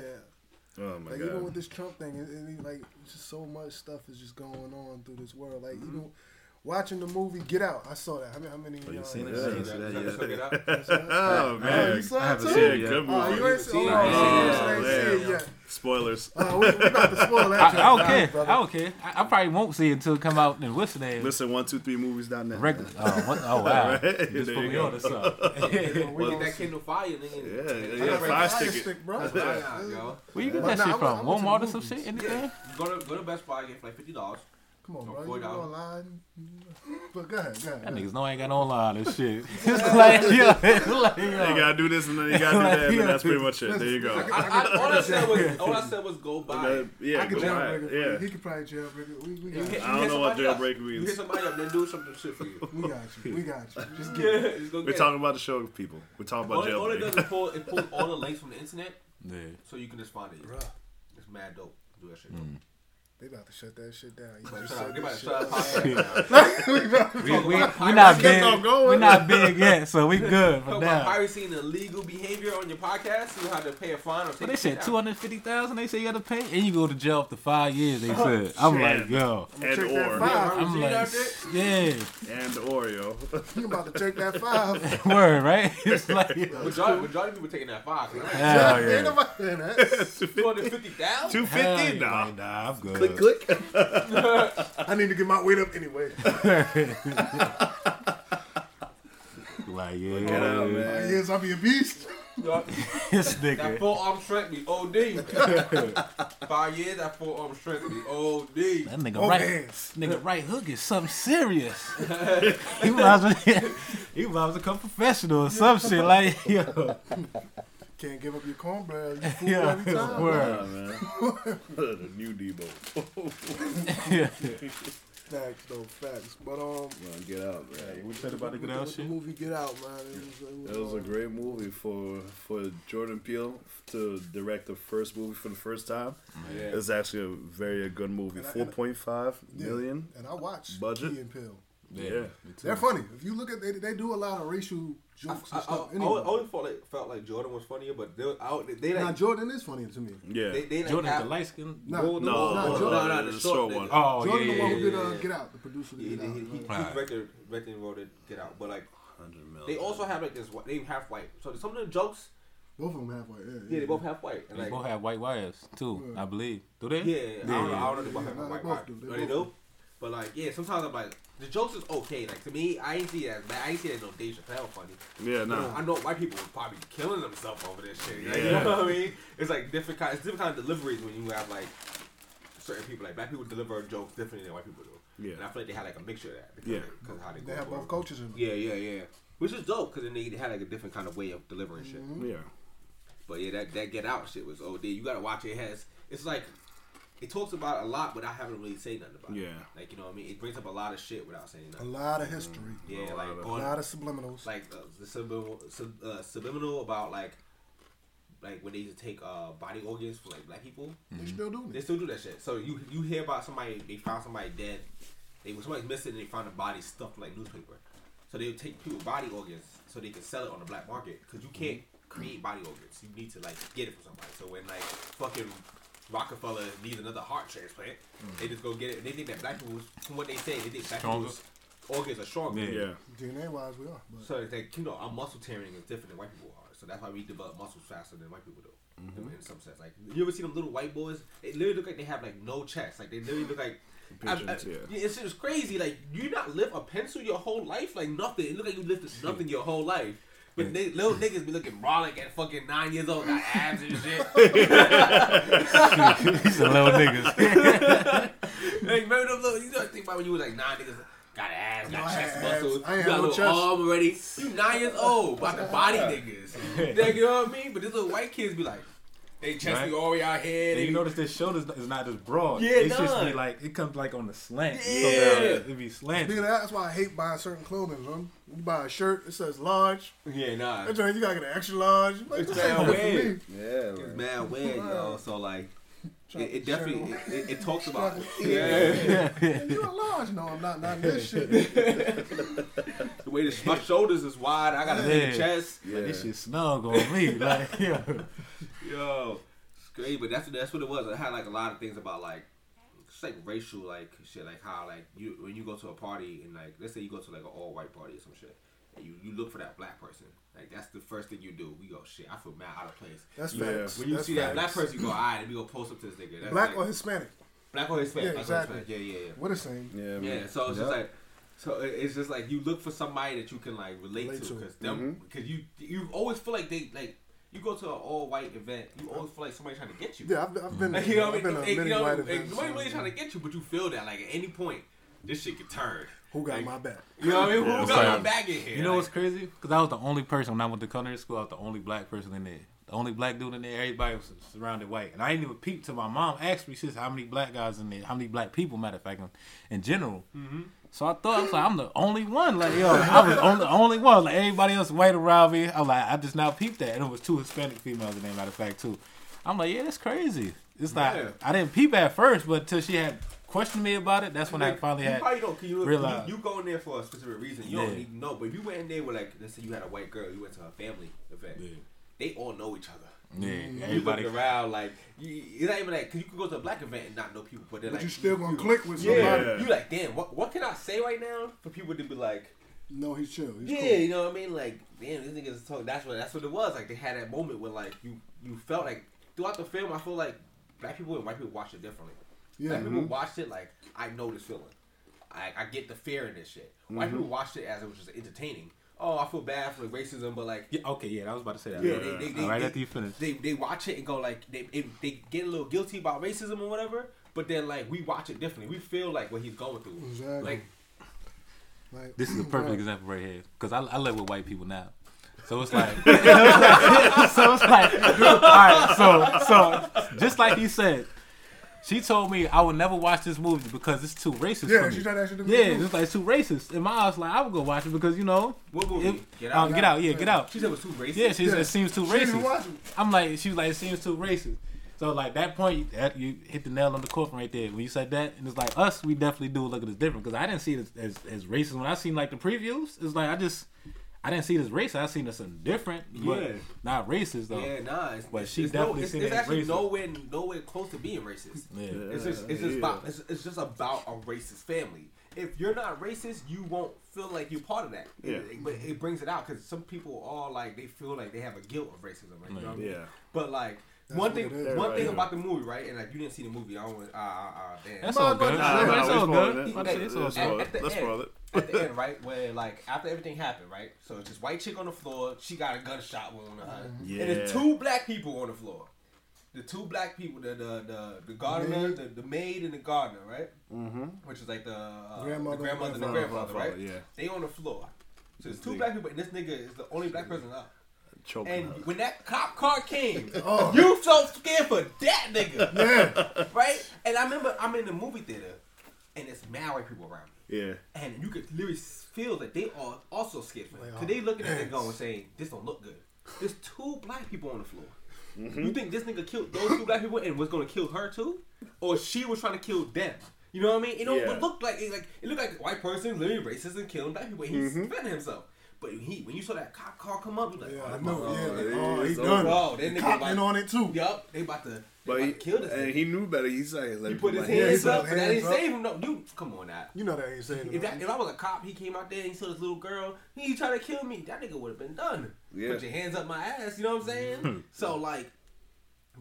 Oh my god. Like even with this Trump thing, and, and like just so much stuff is just going on through this world. Like even watching the movie Get Out, I saw that. How many? How many? Oh, you uh, seen it? you Yeah, saw you it? seen Is that that- yet? check. Oh Oh, man. you saw it haven't too? seen it yet. good Oh, movie. you ain't seen? Oh, Oh, you yeah. ain't seen it yet. Spoilers. Uh, we, we about to spoil that. I, I don't care. brother. I don't care. I, I probably won't see it until it come out in what's the name? Listen, one, two, three movies.net. Regular. Oh, what, oh wow. Right? Just put me on to something. We Get that Kindle Fire, nigga. Yeah, I yeah, got fire stick. stick, bro. Fire yo. Where you get But that nah, shit I from? I went Walmart or some shit? Anything? Yeah. Go to go to Best Buy, get like fifty dollars. Come on, Oh, bro. You go online. But go ahead, go ahead. That niggas know I ain't got no line and shit. It's like, yo, like, You yo. gotta do this and then you gotta do that, and then that's pretty much it. There you go. I, I, all I said was all I said was go buy. It. yeah, I could go buy it. it. for you. Yeah. He could probably jailbreak it. We, we You got hit- you. I don't you hit know what somebody up. jailbreak You means. hit somebody up, then do something shit for you. We got you. We got you. Just get Yeah, it. just go We're get talking it. about the show, people. We're talking about All, all it does is pull, it pulls all the links from the internet, Yeah. so you can just find it. Bruh, It's mad dope. Do that shit. They about to shut that shit down. You But just shut up, said get back this to shit. shut up. We about to We, talk we, not big. on going. We not big yet, so we good for Talk about now. piracy and illegal behavior on your podcast. You have to pay a fine or take But they said two hundred fifty thousand. They say you got to pay, and you go to jail up to five years. They said. I'm shit. like, yo, And Check that or. I'm like, yeah, And Oreo. You about to check that five. word, right? It's like, Majority, majority of people taking that five. hell Ain't yeah. nobody saying that. Two hundred fifty thousand. Two Hell fifty? yeah. Nah. Nah, I'm good. Click, click. I need to get my weight up anyway. Like, yeah, Get out, man. Yes, I'll be a beast. this That nigga. full arm strength be OD. Five years, that full arm strength be OD. That nigga Both right, hands. nigga right hook is something serious. he might as well, he might as well become professional or some shit. Like, yo, Can't give up your cornbread. You fool Yeah, every time. word. Man. the new Debo. Facts, though, facts. But um, Gonna get out, man. What said about the good with out the movie Get Out, man. It was, It was a great movie for for Jordan Peele to direct the first movie for the first time. Yeah. It's actually a very good movie. And Four point five Yeah. million. And I watched Budget? Key and Peele. Yeah. me too. They're funny. If you look at they, they do a lot of racial I, jokes I, and I, stuff. I Anyway. always felt like, felt like Jordan was funnier, but they, I, they, Now like, Jordan is funnier to me. Yeah. they, they like Jordan, have, the light skin. No, No, No, no, no, Jordan- no, the the short short one. Oh, Jordan, yeah, the one yeah, who did yeah, uh. Get Out, the producer of Yeah, Get he, Out. he, he, right? he Right. directed, directed and wrote it, Get Out. But like, 100 million. they also have like this. They have white. So some of the jokes, Both of them have white. Yeah, yeah, they both have white. And They like, both have white wires too, Yeah. I believe. Do they? Yeah, I don't know. I don't know if they both Yeah, have white both do. They No, they both do. But like, yeah, sometimes I'm like, the jokes is okay. Like to me, I ain't see that. as. I ain't see that as no Dave Chappelle funny. Yeah, You know, no. I know white people would probably be killing themselves over this shit. Like, You know what I mean? It's like different kind. It's different kind of deliveries when you have like certain people. Like black people deliver jokes differently than white people do. Yeah. And I feel like they had like a mixture of that. Because Yeah. Because how they, They go have both it. cultures in them. Yeah, yeah, yeah. Which is dope because then they had like a different kind of way of delivering shit. Mm-hmm. Yeah. But yeah, that that Get Out shit was OD. You gotta watch it. It has it's like it talks about a lot but I haven't really said nothing about it. Yeah. Like you know what I mean? It brings up a lot of shit without saying nothing. A lot of history. Yeah, A like lot of- A lot of subliminals. like uh, the subliminal, sub, uh, subliminal about like like when they used to take uh, body organs for like black people. They still do They still do that shit. So you you hear about somebody they found somebody dead. They was somebody's missing and they found a body stuffed like newspaper. So they would take people body organs so they could sell it on the black market because you can't create body organs. You need to like get it from somebody. So when like fucking Rockefeller needs another heart transplant, they just go get it. And they think that black people, from what they say, they think black people Stronger? was organs are stronger. Yeah. Yeah. DNA wise, we are. But So it's like you know, our muscle tearing is different than white people are. So that's why we develop muscles faster than white people do. Mm-hmm. In some sense, like you ever see them little white boys? They literally look like they have like no chest. Like they literally look like. I- I- yeah. yeah, it's just crazy. Like you not lift a pencil your whole life, like nothing. It look like you lifted nothing your whole life. But they, little niggas be looking raw like at fucking nine years old, got abs and shit. These are little niggas. Like, remember them little, you know, I think about when you was like nine niggas got ass, got I chest had muscles. I ain't you got a no little chest. arm already. You nine years old, about to body niggas. You know what I mean? But these little white kids be like, they chest be Right. all out here. And They you notice their shoulders is not just broad. Yeah, it's just nah. be like it comes like on the slant. So Yeah. that it be Speaking slanted. of that, that's why I hate buying certain clothing, son. You buy a shirt, it says large. yeah, nah. That joint, you gotta get an extra large. Like, It's this ain't bad good weird. me. Yeah. It's mad weird, yo. So like, it, it definitely it, it, it talks about Yeah. yeah. You're a large. No, I'm not. Not this shit. the way the, my shoulders is wide. I got a big Yeah. chest. Like, this shit snug on me. Like, yeah. Yo, it's great, but that's that's what it was. It had like a lot of things about like, it's like racial like shit, like how like you when you go to a party and like let's say you go to like an all white party or some shit, and you you look for that black person. Like that's the first thing you do. We go shit. I feel mad out of place. That's Yeah. facts. When you That's see that black person, you go, alright, and we go post up to this nigga. That's Black like, or Hispanic? black or Hispanic. Yeah, black exactly. Hispanic. Yeah, yeah, yeah. What the same? Yeah. man. Yeah, so it's Yep. just like, so it's just like you look for somebody that you can like relate, Relate to, to. because them, mm-hmm. because you you always feel like they like you go to an all white event, you always feel like somebody trying to get you. Yeah, I've, I've been. Like, you know what I I've been mean? to many you know, white events. nobody really trying to get you, but you feel that like at any point, this shit could turn. Who got like- my back? You know what I mean? Who it's got like- my back in here? You know Like, what's crazy? Because I was the only person when I went to culinary school. I was the only black person in there. The only black dude in there. Everybody was surrounded white, and I didn't even peep till my mom asked me, "Sis, how many black guys in there? How many black people? Matter of fact, in, in general." Mm-hmm. So I thought I was like, I'm the only one. Like, yo, I was on the only one. Like everybody else white around me. I was like, I just now peeped that, and it was two Hispanic females in there. Matter of fact, too. I'm like, yeah, that's crazy. It's like Yeah. I didn't peep at first, but till she had questioned me about it, that's when I finally you had. probably don't. You, realize. you, you go in there for a specific reason. You Yeah. don't even know. But if you went in there with like, let's say you had a white girl, you went to a family event. Yeah, They all know each other. Yeah. You Everybody. looking around like you, it's not even like because you can go to a black event and not know people, but they're But like you still gonna you- click with Yeah, somebody. Yeah. you like damn. What what can I say right now for people to be like, No, he's chill. He's yeah, cool. you know what I mean? Like damn, this niggas talk. That's what that's what it was. Like they had that moment where like you you felt like throughout the film, I feel like black people and white people watched it differently. Yeah. Black people mm-hmm. watched it like I know this feeling. I, I get the fear in this shit. White mm-hmm. people watched it as it was just entertaining. Oh, I feel bad for the racism, but like Yeah, okay, yeah, I was about to say that. yeah, Yeah, they, they, they, All right they, after you finish. they they watch it and go like they they, they get a little guilty about racism or whatever. But then like we watch it differently. We feel like what he's going through. Exactly. Like Like, This is a perfect right. example right here because I, I live with white people now, so it's like, so it's like, all right, so so just like he said, she told me I would never watch this movie because it's too racist Yeah, for she tried to actually do Yeah, it's like too racist. And my house, like I would go watch it because you know, what movie? it- get um, out. get out, yeah, get out. She said it was too racist. Yeah, she said it seems too She didn't racist. watch it. I'm like, she was like, it seems too racist. So like that point, that you hit the nail on the coffin right there. When you said that, and it's like us, we definitely do look at it different because I didn't see it as, as, as racist when I seen like the previews. It's like I just, I didn't see this as racist. I seen this as something different, but Yeah. not racist though. Yeah, nah. It's, But she it's definitely no, it's, seen it's it as actually racist. nowhere nowhere close to being racist. Yeah. It's just it's just Yeah. about it's, it's just about a racist family. If you're not racist, you won't feel like you're part of that. Yeah. it- but it brings it out because some people are like they feel like they have a guilt of racism. Right? You know what I mean? Yeah. But like That's one thing, it is. one Right, thing yeah. about the movie, right? And like you didn't see the movie, I don't. want- Uh, uh, uh, damn. That's all good. Nah, That's nah, all good. it. About to say, It's all Let's good. spoil it. Let's spoil it. At the end, right, where like after everything happened, right? So it's this white chick on the floor. She got a gunshot wound on her, Yeah. and there's two black people on the floor. The two black people, the the the, the gardener, the, the maid, and the gardener, right? Mm-hmm. Which is like the, uh, Grandmother the grandmother, and the grandfather, grandfather, right? yeah. They on the floor. So it's two black people, and this nigga is the only black person up. Choking And her. when that cop car came, Oh. you so scared for that nigga, Yeah. right? And I remember I'm in the movie theater, and it's mad white people around me Yeah. and you could literally feel that they are also scared for him. Cause they looking at it pissed. going saying, "This don't look good." There's two black people on the floor. Mm-hmm. You think this nigga killed those two black people and was gonna kill her too, or she was trying to kill them? You know what I mean? It don't Yeah. it looked like it like it looked like a white person literally racist and killing black people. And he's Mm-hmm. defending himself. But he, when you saw that cop car come up, you like, Yeah, oh, I that know. motherfucker- Yeah, like, yeah, oh, he it's done. Bro, that The nigga cop like- in on it too. Yup, they about to, they But he, to kill and he knew better. He's like, let He me put his my Yeah, hands put up, his but that hands didn't up. save him. No, you come on now. You know that ain't saying If, that, if I was a cop, he came out there and he saw this little girl, he tried to kill me. That nigga would have been done. Yeah. Put your hands up my ass. You know what I'm saying? Hmm. so like,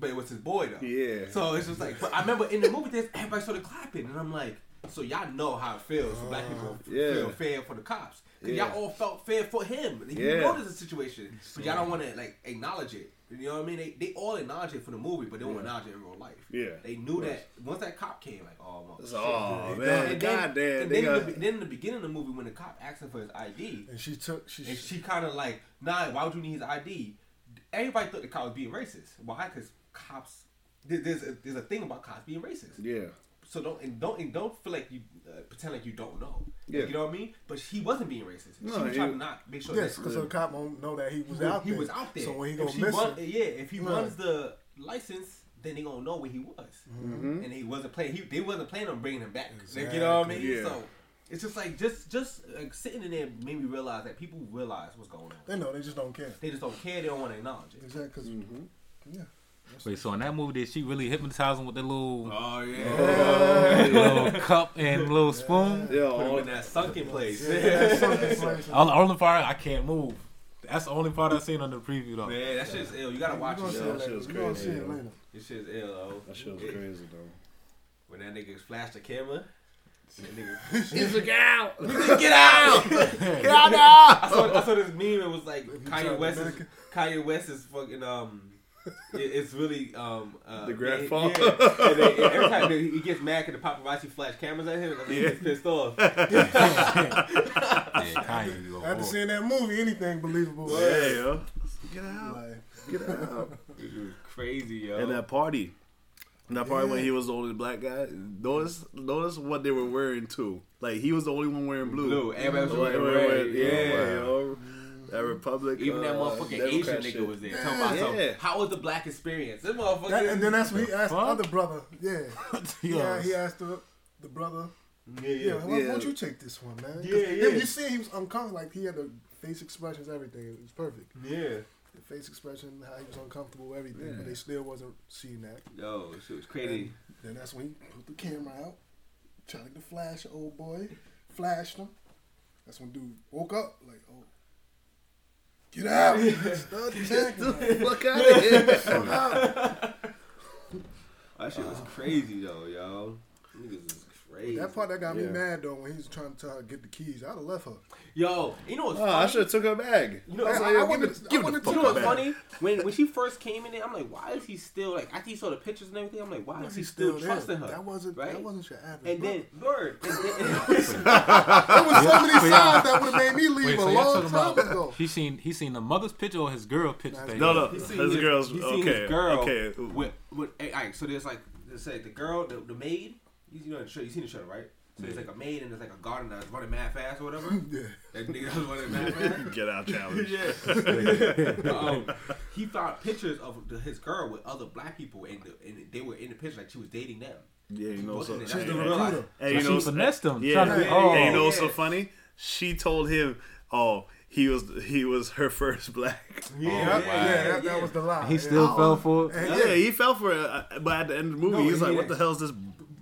but it was his boy though. Yeah. So it's just like, but I remember in the movie, there's everybody started clapping, and I'm like, so y'all know how it feels for black people Yeah. feel fair for the cops. Cause Yeah. y'all all felt fair for him. You Yeah. know there's a situation, but y'all don't want to like acknowledge it. You know what I mean? They, they all acknowledge it for the movie, but they don't acknowledge it in real life. Yeah. They knew that once that cop came, like, oh, mother, It's shit. oh And man, And then, goddamn. and they then, in got- the, then in the beginning of the movie, when the cop asked him for his ID, And she took. She. and she kind of like, nah, why would you need his ID? Everybody thought the cop was being racist. Why? Because cops, there's a, there's a thing about cops being racist. yeah. So don't and don't and don't feel like you uh, pretend like you don't know. Yeah. you know what I mean. But he wasn't being racist. No, she was trying to not make sure. yes, that because the cop won't know that he was he, out he there. was out there. So when he if go she missing, run, yeah, if he Yeah. runs the license, then they gonna know where he was. Mm-hmm. And he wasn't playing. He they wasn't planning on bringing him back. Like, you know what I mean? Yeah. So it's just like just just like, sitting in there made me realize that people realize what's going on. they know they just don't care. They just don't care. They don't want to acknowledge it. Exactly. 'cause- Mm-hmm. Yeah. Wait, so in that movie, did she really hypnotize him with the little, Oh yeah. little cup and little spoon? Yeah, Put all, in that sunken place. Yeah, that's something place. All the only part I can't move. That's the only part I've seen on the preview though. Man, that shit's ill. You gotta watch gonna it. see Yeah, Yo. it that shit was We're crazy, see it later. This shit's ill though. that shit was It- crazy though. When that nigga flashed the camera, that nigga He's like, out! get out. Get out now! I saw I saw this meme. It was like Kanye to West is. Kanye West is fucking um. It- It's really um uh, The man, grandfather. Yeah. And then, and every time he he gets mad because the paparazzi flash cameras at him, and he gets pissed off. Yeah, you go After seeing that movie, anything believable. Yeah, yo. Get out. Like, Get out. It was crazy, yo. And that party. That party when he was the only black guy. Notice, notice what they were wearing too. Like he was the only one wearing blue. Blue. Everybody was wearing wearing- red. yeah, Yeah. yo. That Republic. Even that uh, motherfucking Democrat Asian nigga shit. was there. Talking about Yeah. something. How was the black experience? This motherfucker. that, and then that's when he asked the other brother. Yeah. Yo, Yeah, he asked the the brother. yeah, Yeah, yeah. why, why Yeah. don't you take this one, man? Yeah, yeah. You see, he was uncomfortable. Like he had the face expressions, everything. It was perfect. Yeah. The face expression, how he was uncomfortable, everything. Yeah. But they still wasn't seeing that. Yo, shit was crazy. Then that's when he put the camera out, trying to flash the old boy, flashed him. That's when dude woke up, like, oh, get out! Start attacking. Like, Fuck out of here. Fuck out. That shit was crazy though, yo. Niggas is crazy. That part that got me mad though when he was trying to tell her to get the keys. I'd have left her. Yo, you know what's Oh, I should have took her bag. You know, I- I, I I, wanted- give give wanted to fuck know what's funny? When when she first came in there, I'm like, why is he still like? After he saw the pictures and everything, I'm like, why is he He's still, there. trusting her? That wasn't right? that wasn't your average. and brother. then word. And then, there was so many signs that would have made me leave Wait, a so long time about ago. he seen he seen the mother's picture or his girl picture? No, no. His seen his, girl's seen okay. his girl okay. with with. All right, so there's like let's say the girl, the, the maid. You, you know the show. You seen the show, right? So there's like a maid and there's like a gardener that's running mad fast or whatever. Yeah. That nigga that's running mad fast. Get out challenge. yeah. um, he found pictures of the, his girl with other black people, and, the, and they were in the picture like she was dating them. Yeah, you know Looking so. at that, She's that's the when you realize- Hey, So you know finessed him. Yeah. trying Yeah. oh, Hey, you know what's so funny? She told him, "Oh, he was he was her first black." Yeah, Yeah, wow. yeah, that, yeah. that was the lie. he Yeah. still fell for it. Yeah, yeah, he fell for it. uh, But at the end of the movie, No, he's like, he- "What the hell is this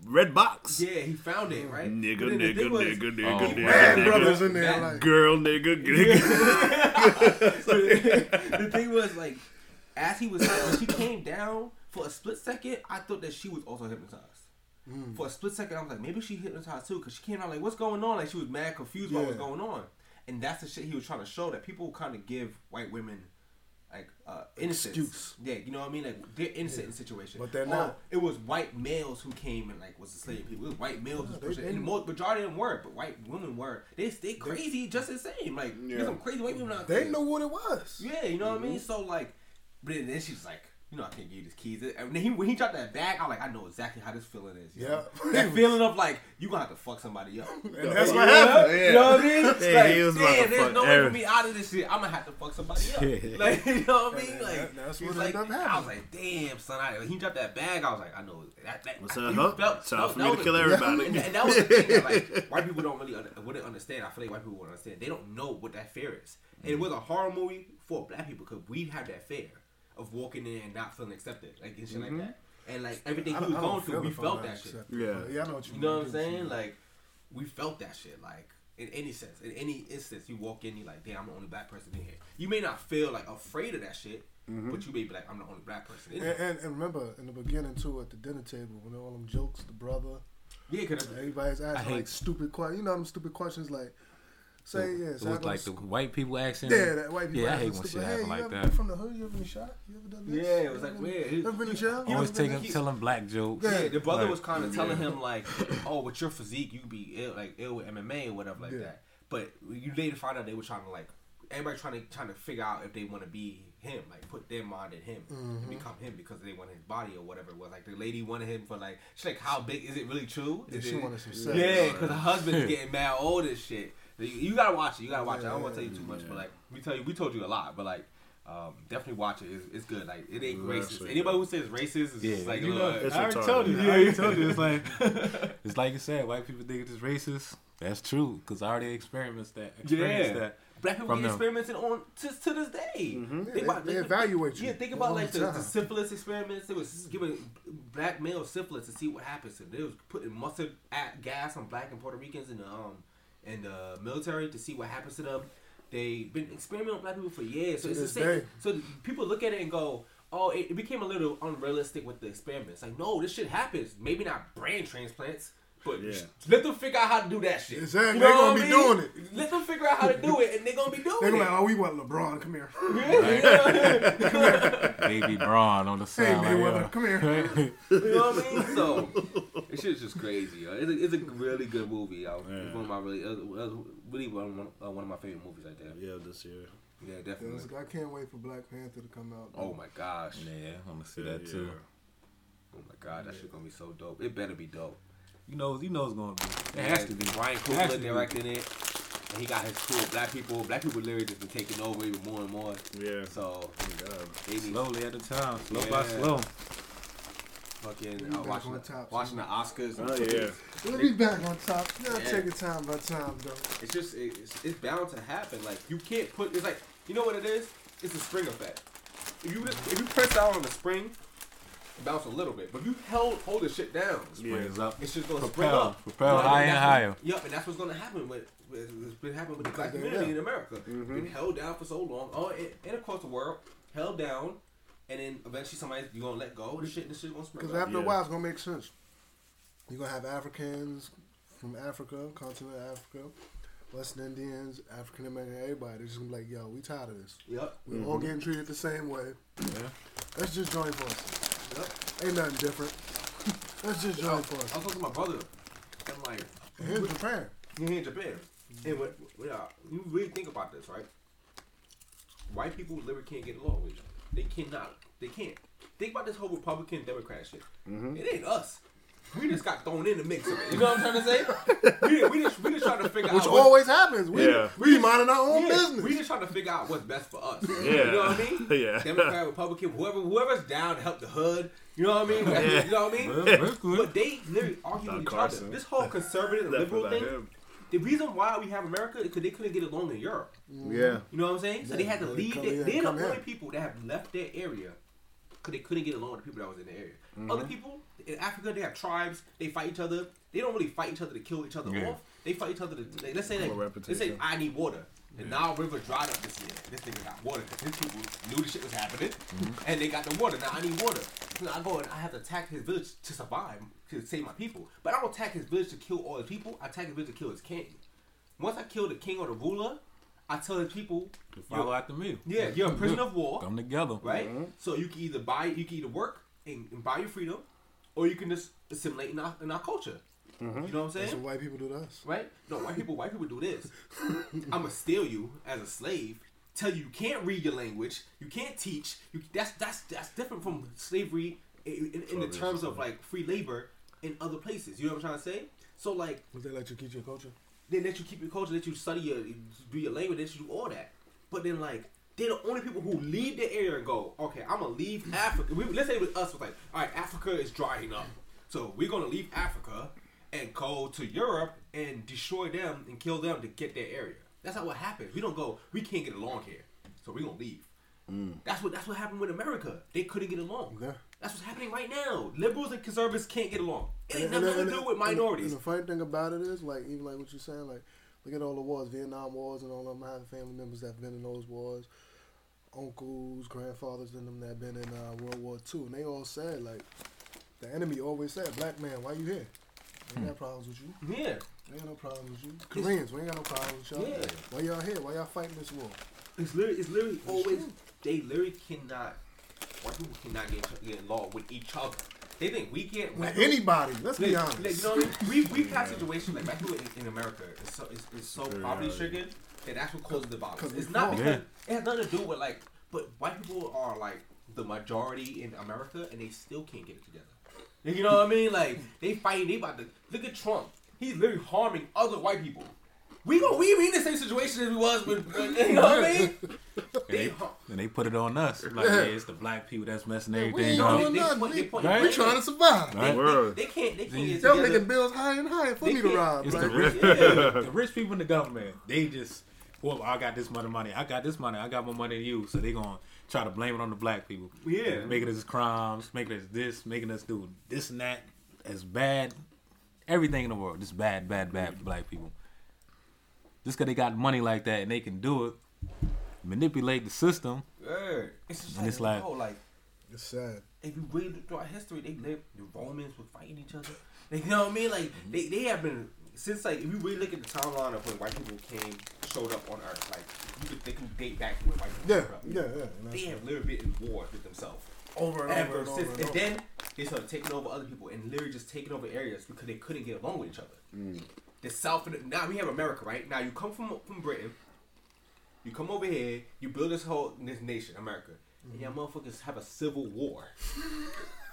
red box?" Yeah, he found it right. Nigga, But nigga, was- nigga, nigga, Oh, nigga, Mad Nigga. brothers nigga, in there, like, girl, nigga, nigga. So the, the thing was like, as he was when she came down for a split second, I thought that she was also hypnotized. Mm. For a split second, I was like, maybe she hypnotized too, because she came out like, what's going on? Like she was mad, confused about what's Yeah. going on, and that's the shit he was trying to show that people kind of give white women. Like uh, innocence, Excuse. yeah, you know what I mean. Like they're innocent in situation. But they're Oh, not. It was white males who came and like was the slave people. It was white males who No, was pushing. and the most majority of them were, but white women were. They they crazy just the same. Like Yeah. there's some crazy white women out they there. know what it was. Yeah, you know what I mean. So like, but then, then she's like, you know, I can't give you these keys. And then he, when he dropped that bag, I'm like, I know exactly how this feeling is. Yeah. that feeling of like you gonna have to fuck somebody up. And that's what Yeah. You know what I mean? It's Yeah, like, he was damn, there's fuck no way for every- me out of this shit. I'm gonna have to fuck somebody up. Yeah. Like, you know what I mean? And Like, that- that's what was like, ended up I was like, damn, son. I, when he dropped that bag, I was like, I know that. that What's I, up, you huh? felt- Time that- for that me to kill everybody. And, and that was the thing that like white people don't really wouldn't understand. I feel like white people wouldn't understand. They don't know what that fear is. And it mm. was a horror movie for black people because we have that fear of walking in and not feeling accepted, like and shit like mm-hmm. that. And like everything he was going through, we felt not that shit. accepted, Yeah. Yeah, I know what you You know what I'm mean. saying? Like we felt that shit. Like in any sense, in any instance, you walk in, you're like, damn, I'm the only black person in here. You may not feel like afraid of that shit, mm-hmm. but you may be like, I'm the only black person And, and, and remember, in the beginning too, at the dinner table, when all them jokes, the brother, Yeah, because everybody's asking like stupid questions. You know them stupid questions like, say yeah, It so I was like the white people accent. Yeah, that white people. Yeah, I hate when shit happen hey, like ever that. from the hood? You ever been shot? You ever done this? Yeah, it was ever like, been- weird. You ever been in jail? You Always ever taking telling black jokes. Yeah. Yeah, the brother Like, was kind of telling him like, "Oh, with your physique, you could be ill, like ill with MMA or whatever like Yeah. that." But you later find out they were trying to like everybody trying to trying to figure out if they want to be him, like put their mind in him Mm-hmm. to become him because they wanted his body or whatever it was. Like the lady wanted him for like she's like, "How big is it really true?" Yeah, Is she wanted some sex. Yeah, because her husband's getting mad old and shit. You, you gotta watch it. You gotta watch it. I don't want to tell you too much, but like we tell you, we told you a lot, but like. Um, definitely watch it. It's, it's good. Like it ain't Yeah, racist. actually, Anybody who says racist is Yeah, just like you know, It's I already told you. Yeah, I already you told you. It's like it's like you said. White people think it's racist. That's true because I already experienced that. Experienced Yeah. that. Black people From get them. experimented on to, to this day. Yeah, Think they, about- they think- evaluate you. Yeah, think about like the, time. the syphilis experiments. They was giving black males syphilis to see what happens to them. They was putting mustard at gas on black and Puerto Ricans in the um in the military to see what happens to them. They've been experimenting on black people for years. So To it's the same. day. So people look at it and go, "Oh, it, it became a little unrealistic with the experiments." Like, no, this shit happens. Maybe not brain transplants. But Yeah. let them figure out how to do that shit. Exactly. You They know gonna be mean? doing it. Let them figure out how to do it, and they're gonna be doing They go it. They're like, oh, we want LeBron. Come here. Baby Braun on the Hey, side. like, Mayweather, yo. come here. You know what I mean? So this shit's just crazy. Yo. It's, a, it's a really good movie. Yo. It's one of my really, was really one, uh, one of my favorite movies right there. Yeah, this year. Yeah, Yeah, definitely. I can't wait for Black Panther to come out. Oh my gosh. Yeah, I'm gonna see Yeah, that too. Oh my god, that shit gonna be so dope. It better be dope. You know, you know it's gonna be. It has to be. Ryan It Coogler to be. directing it. And he got his crew of black people. Black people literally just been taking over even more and more. Yeah. So God. they be Slowly at a time, slow by slow. fucking uh, back watching, on the, top, watching the Oscars. Oh yeah. We'll be back on top. You Yeah. take it time by time, though. It's just it's, it's bound to happen. Like you can't put it's like you know what it is. It's a spring effect. If you if you press down on the spring, it bounce a little bit. But if you hold hold the shit down, Springs up. it's just gonna spring up. propel You know, higher and and that's higher. what- Yep, and that's what's gonna happen with. with it's been happening with the black community yeah. in America. Mm-hmm. Been held down for so long, oh, and, and across the world, held down, and then eventually somebody you gonna let go. Of the shit, this shit gonna spring Because up. after a Yeah. while, it's gonna make sense. You're gonna have Africans from Africa, continent of Africa, Western Indians, African American, everybody. They're just gonna be like, yo, we tired of this. Yep. We're all mm-hmm. getting treated the same way. Yeah. Let's just join forces. Yep. Ain't nothing different. Let's just I was talking to my brother. I'm like, And here's Japan. You're here in Japan. And what, what, uh, you really think about this, right? White people literally can't get along with each other. They cannot. They can't. Think about this whole Republican Democrat shit. It ain't us. We just got thrown in the mix of it. You know what I'm trying to say? we, we just we just trying to figure Which out. what- always happens. We, Yeah. we be minding our own yeah, business. We just trying to figure out what's best for us. Yeah. You know what I mean? Yeah. Democrat, Republican, whoever whoever's down to help the hood. You know what I mean? You know what I mean? Well. But they literally argue with each Carson. other. This whole conservative and liberal thing. him. The reason why we have America is because they couldn't get along in Europe. Yeah. You know what I'm saying? So they had to leave. come they're the come only here. people that have left their area because they couldn't get along with the people that was in the area. Other people in Africa, they have tribes. They fight each other. They don't really fight each other to kill each other Yeah. off. They fight each other to. Like, let's say like, let's say. I need water. The Nile River dried up this year. This nigga got water because his people knew the shit was happening, mm-hmm. and they got the water. Now I need water. So I go and I have to attack his village to survive, to save my people. But I don't attack his village to kill all his people. I attack his village to kill his king. Once I kill the king or the ruler, I tell his people, To follow after me. yeah, you're a prisoner of war, Come together. right? Mm-hmm. So you can either buy, you can either work and, and buy your freedom, or you can just assimilate in our, in our culture. Mm-hmm. You know what I'm That's saying? what white people do to us. Right? No, white people, white people do this. I'm gonna steal you as a slave, tell you you can't read your language, you can't teach. You that's that's that's different from slavery in, in, in the terms of like free labor in other places. You know what I'm trying to say? So like Would they let you keep your culture? they let you keep your culture, let you study your do your language, they let you do all that. But then like they're the only people who leave the area and go, okay, I'm gonna leave Africa. We, let's say with us, it's like, all right, Africa is drying up, so we're gonna leave Africa and go to Europe and destroy them and kill them to get their area. That's not what happens. We don't go. We can't get along here, so we're gonna leave. Mm. That's what that's what happened with America. They couldn't get along. Yeah. That's what's happening right now. Liberals and conservatives can't get along. It ain't And- nothing and- to do with minorities. And the funny thing about it is, like, even like what you're saying, like, look at all the wars, Vietnam wars, and all of them. I have family members that have been in those wars, uncles, grandfathers, and them that have been in uh, World War II, and they all said, like, the enemy always said, "Black man, why you here? We ain't got problems with you. yeah. We ain't got no problems with you. Koreans, we ain't got no problems with y'all. Yeah. Why y'all here? Why y'all fighting this war? It's literally, it's literally always they literally cannot. White people cannot get get along with each other. They think we can't. With white anybody, let's be honest. like, you know what I mean? We we've had situations like black people in, in America is so is, is so poverty stricken that that's what causes the violence. 'Cause we It's not fall. because it has nothing to do with like, but white people are like the majority in America and they still can't get it together. You know what I mean? Like they fighting, they about to look at Trump. He's literally harming other white people. We go, we we in the same situation as we was with, with- you know what I mean? And They, they, and they put it on us. Like, yeah, it's the black people that's messing we everything up. doing They- they nothing. point- they We, point- Right. we trying to survive. they, Right. they, Word. they can't they can't get They're together. making bills higher and higher for They me to rob. It's Like, the rich, Yeah. the rich people in the government. They just, well, I got this much money. I got this money. I got more money than you. So they gonna try to blame it on the black people. Yeah. making us crimes, making us this, making us do this and that. As bad, everything in the world. Just bad, bad, bad for black people. Just because they got money like that and they can do it, manipulate the system. Yeah. It's just And like, it's like- bro, like It's sad. if you read throughout history, they lived. The Romans were fighting each other. Like, you know what I mean? Like they, they have been since like if you really look at the timeline of when white people came showed up on Earth, like you could they can date back to when white people Yeah, showed up. yeah, yeah. And They that's have literally been in wars with themselves. over and Ever over and over since, and and over. then they started taking over other people and literally just taking over areas because they couldn't get along with each other. Mm. The South, and the, now we have America, right? Now you come from from Britain, you come over here, you build this whole this nation, America, and y'all motherfuckers have a civil war.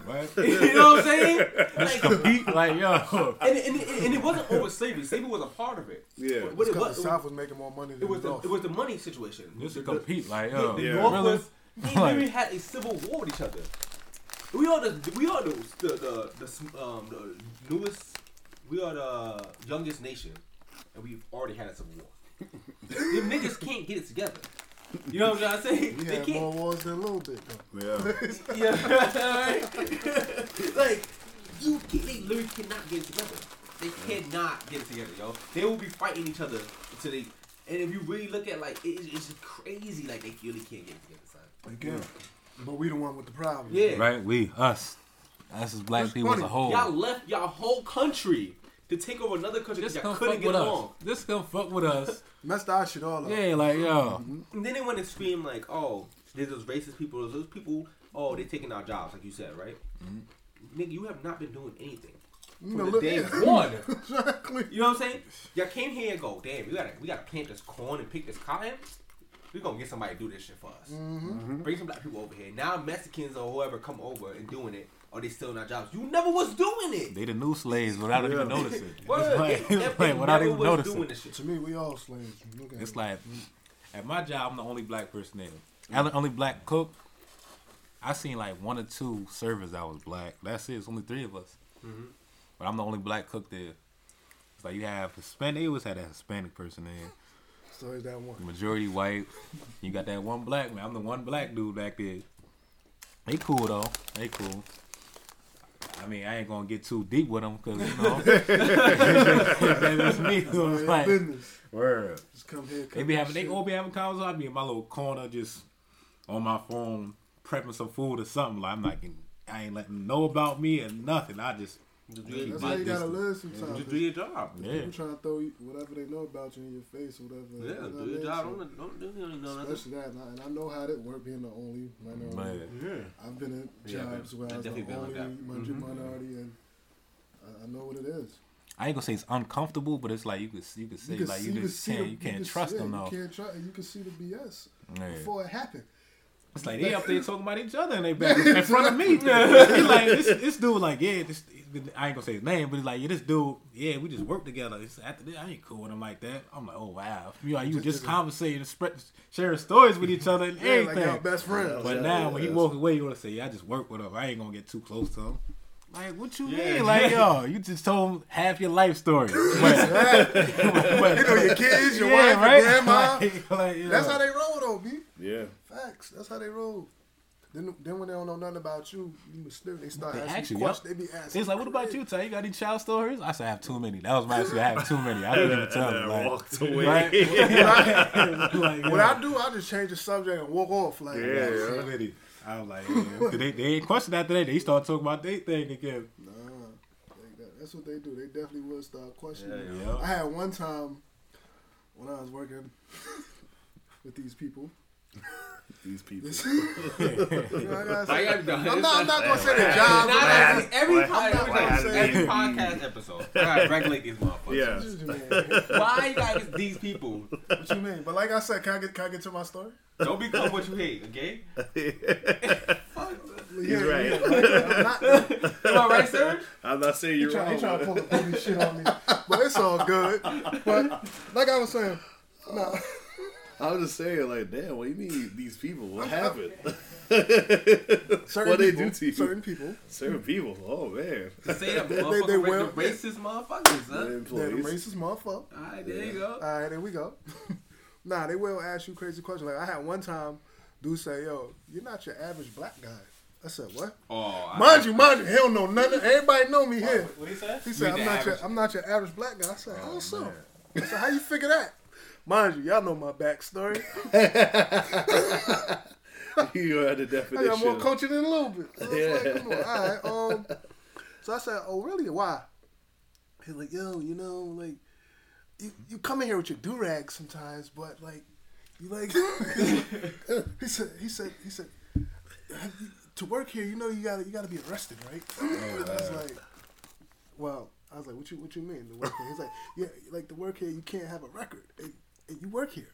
Right? you know what I'm saying? Like, Compete like yo. and, and, and, and it wasn't over slavery. Slavery was a part of it. Yeah. But, but it Because was, the South was making more money than it was the the, North. it was the money situation. Just to The- compete like yo. the Yeah. North Really? was they Like- literally had a civil war with each other. We are the we are the the the, the, um, the newest we are the youngest nation, and we've already had a civil war. Them niggas can't get it together. You know what I'm trying to say? we they had can't. more wars than a little bit, though. Yeah. Yeah, right? like you, can, they literally cannot get together. They cannot get together, yo. They will be fighting each other until they. And if you really look at like, it, it's just crazy. Like they really can't get it together, son. Again. But we the one with the problem. Yeah. Right? We, us. Us as black That's people as a whole. Y'all left y'all whole country to take over another country because Just y'all couldn't get with along. us. Just come fuck with us. Messed our shit all up. Yeah, like yo. And then they went and scream like, "Oh, there's those racist people. There's those people. Oh, they taking our jobs, like you said, right? Mm-hmm. Nigga, you have not been doing anything You from know, the look, day yeah. one. exactly. You know what I'm saying? Y'all came here and go, damn, we gotta we gotta plant this corn and pick this cotton. We gonna get somebody to do this shit for us. Mm-hmm. Mm-hmm. Bring some black people over here. Now Mexicans or whoever come over and doing it, or they still in our jobs. You never was doing it. They the new slaves without even Yeah. noticing. It's Word, like, they, it's they like without even was noticing. doing this shit. To me, we all slaves. Look at It's it. like at my job, I'm the only black person there. I'm the only black cook. I seen like one or two servers that was black. That's it. It's only three of us. Mm-hmm. But I'm the only black cook there. It's like you have Hispanic. They always had a Hispanic person there. So is that one. Majority white. You got that one black man. I'm the one black dude back there. They cool though. They cool. I mean, I ain't gonna get too deep with them because you know that's me. So it's like, business. word. Just come here. They be having, they all be having conversations. I be in my little corner, just on my phone, prepping some food or something. Like I'm like, I ain't letting them know about me or nothing. I just Just do your, That's how you gotta distance. live sometimes. just do your job. Yeah, People trying to throw you, whatever they know about you in your face or whatever. Yeah, you know do what I your mean? job. So, Don't, don't do you don't know nothing. Especially that, and I, and I know how that work being the only minority. man. Yeah. I've been in Yeah, jobs I've where I was the definitely been like only that. Mm-hmm. minority, and I, I know what it is. I ain't gonna say it's uncomfortable, but it's like you could you could say can like see you just can't the- you can't can- trust yeah, them You can't trust. You can see the BS. Yeah. before it happened. It's like they up there talking about each other and they back in front of me. He like this, this dude like yeah, this I ain't gonna say his name, but he's like yeah, this dude yeah, we just work together. He said, after this, I ain't cool with him like that. I'm like oh wow, you know, you just conversating, and spread, sharing stories with each other and Yeah, like everything. y'all best friends. but now when he walk away, you wanna say yeah, I just work with him. I ain't gonna get too close to him. Like what you Yeah. mean? Like yo, you just told him half your life story. But, but- You know your kids, your yeah, wife, right? your grandma. Like, like, yeah. That's how they roll, though, B. Yeah. Facts. That's how they roll. Then, then when they don't know nothing about you, you mysterious. They start They asking ask you, questions. They be asking. He's like, "What about you, Ty? You got any child stories?" I said, "I have too many." That was my answer. I have too many. I couldn't even tell And him. I Like, walked away. right? like, What yeah. I do, I just change the subject and walk off. Like, Yeah, I yeah. have too many. I was like, yeah. 'Cause they, they ain't question after that. They start talking about their thing again. Nah, that. that's what they do. They definitely would start questioning. Yeah, yeah. I had one time when I was working with these people. These people. This, you know, I gotta Why say, you gotta be done? I'm not, I'm not gonna say their Nah, job. nah, but nah, I- every, Why- pod- every, every, podcast episode, I gotta regulate these motherfuckers. Yeah. Why you gotta get these people? What you mean? But like I said, can I get can I get to my story? Don't become what you hate, okay? He's right. I'm not, Am I right, sir? I'm not saying you're He try, wrong. he trying to pull the shit on me, but it's all good. But like I was saying, no, I was just saying, like, damn, what do you mean these people? What happened? certain What they people, do to you? certain people, Certain people. Oh man. Say that they- motherfucker they ra- the racist motherfuckers, huh? they're the racist motherfucker. Alright, there you go. All right, there we go. nah, they will ask you crazy questions. Like I had one time, dude say, "Yo, you're not your average black guy." I said, "What?" Oh, I- Mind you, mind you, he don't know nothing. Everybody know me here. What he say? He said, "I'm the not your, I'm not your average black guy." I said, Oh, "How so?" I said, "How you figure that?" Mind you, y'all know my backstory. you are the definition. I got more coaching in a little bit. So like, Yeah. on, all right. Um, so I said, "Oh, really? Why?" He's like, "Yo, you know, like, you, you come in here with your do rag sometimes, but like, you like." he said, he said, he said, to work here, you know, you gotta, you gotta be arrested, right? Oh, I was like, well, I was like, what you, what you mean? The work here? He's like, yeah, like the work here, you can't have a record, and, and you work here.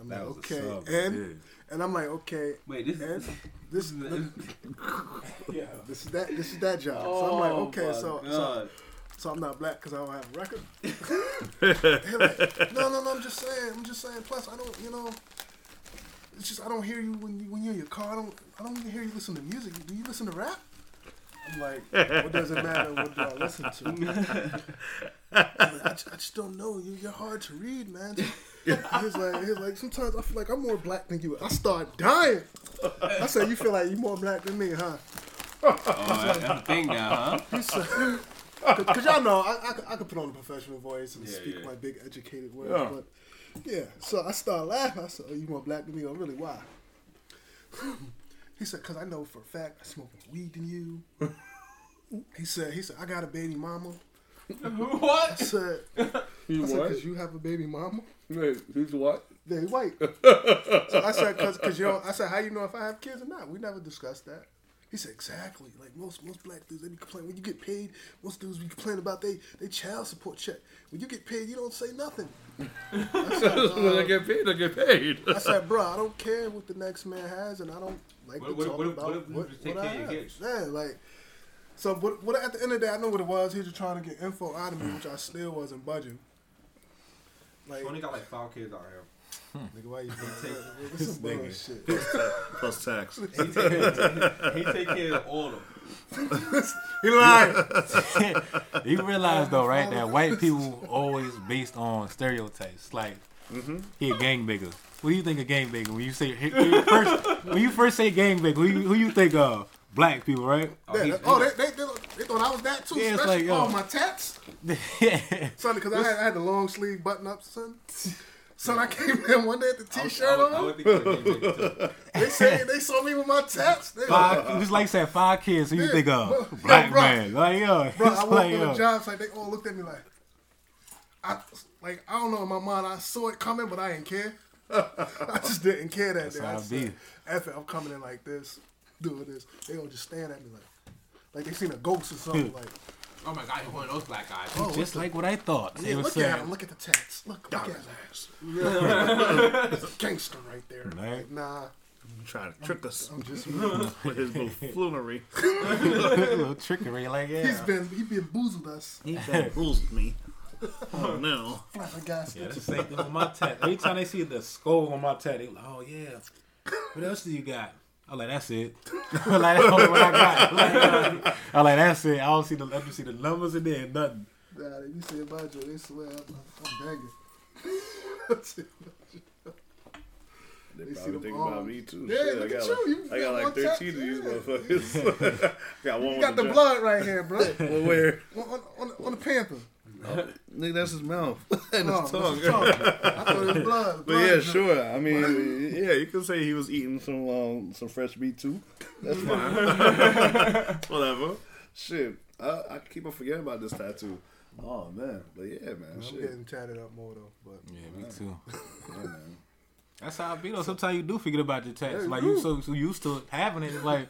I'm That like, was a okay, sub, and dude. and I'm like, okay, Wait, this and is. this This this, is Yeah. this is that this is that job. so I'm like, Oh, okay, my so, so so I'm not black because I don't have a record. Like, no, no, no. I'm just saying. I'm just saying. Plus, I don't, you know, it's just I don't hear you when you when you're in your car. I don't I don't even hear you listen to music. Do you listen to rap? I'm like, what does it matter? What do I listen to? I'm I, just, I just don't know. You, you're hard to read, man. He's like, he's like, sometimes I feel like I'm more black than you. I start dying. I said, you feel like you're more black than me, huh? Oh, that's that's the thing now, huh? He said, because y'all know I, I, could- I could put on a professional voice and Yeah, speak yeah. my big educated words, Yeah. but yeah. So I started laughing. I said, "Oh, you more black than me? Oh, really? Why?" he said, "Cause I know for a fact I smoke more weed than you." he said, "He said I got a baby mama." I what? said, You "I said, cause you have a baby mama." Wait, who's what? They white. so I said, "Cause, cause you know," I said, "How you know if I have kids or not?" We never discussed that. He said, "Exactly. Like most most black dudes, they be complaining when you get paid. Most dudes be complaining about they they child support check. When you get paid, you don't say nothing." I said, when I get paid, I get paid. I said, bro, I don't care what the next man has, and I don't like What- to what- talk what about what if you what, take what I care of your have. kids? Yeah, like. So, but, what at the end of the day, I know what it was. He was just trying to get info out of me, which I still wasn't budging. Like, Only got like five kids out here. Hmm. nigga, why you doing that? This is bullshit. Plus tax. He take, he take care of all of them. He lying. You realize though, right, that white people always based on stereotypes. Like mm-hmm. he a gangbanger. What do you think of gangbanger when you say when you first when you first say gangbanger? Who you, who you think of? Black people, right? Oh, Yeah, he's- oh, they, they, they, they thought I was that too. Yeah, it's especially like, yo. oh, my tats, yeah. son, because I had, I had the long sleeve button up, son. Son, I came in one day with the t-shirt I would- I on. would think it would be big, too. They said they saw me with my tats. They Five, just like you said, five kids. Who you Yeah, think bro. of? Black Yo, bro. man. Like yo, Bro, I it's walked like on the yo. job site. They all looked at me like, I like I don't know in my mind. I saw it coming, but I didn't care. I just didn't care that That's day. how I said. F it, I'm coming in like this, doing this. They gonna just stand at me like, like they seen a ghost or something. Hmm. like, Oh my god, he's one of those black guys. Oh, Just like what I thought. Yeah, look saying. at him. Look at the tats. Look, look at him. There's a gangster right there. Right. Like, nah, Trying to trick us I'm just. with his buffoonery. a little trickery, like yeah. He's been he been boozled us. He bamboozled me. Oh no. Flabbergasted. Yeah, that's the same thing with my tat. Every time they see the skull on my tat, they like, oh yeah. What else do you got? I'm like, that's it. I'm like, that's only what I got. Like, I'm like, that's it. I don't see the, I just see the numbers in there, nothing. Nah, you say about you, they swear I'm, I'm begging. They They see probably them think all. about me too. Yeah, Shit, look I at got you. like, You I got got like 13 of these motherfuckers. got one You got the blood right here, bro. Well, where? on, on, on, on the panther. Nigga, that's his mouth and Oh, his tongue. his tongue. I thought it was blood. But yeah, sure. I mean, yeah, you could say he was eating some um, some fresh meat too. That's fine. Whatever. Shit, I, I keep on forgetting about this tattoo. Oh man, but yeah, man, I'm shit. getting tatted up more though, but Yeah, me too. Yeah, man. That's how I be though. Sometimes you do forget about your tats. Yeah, like you you so, so used to having it, like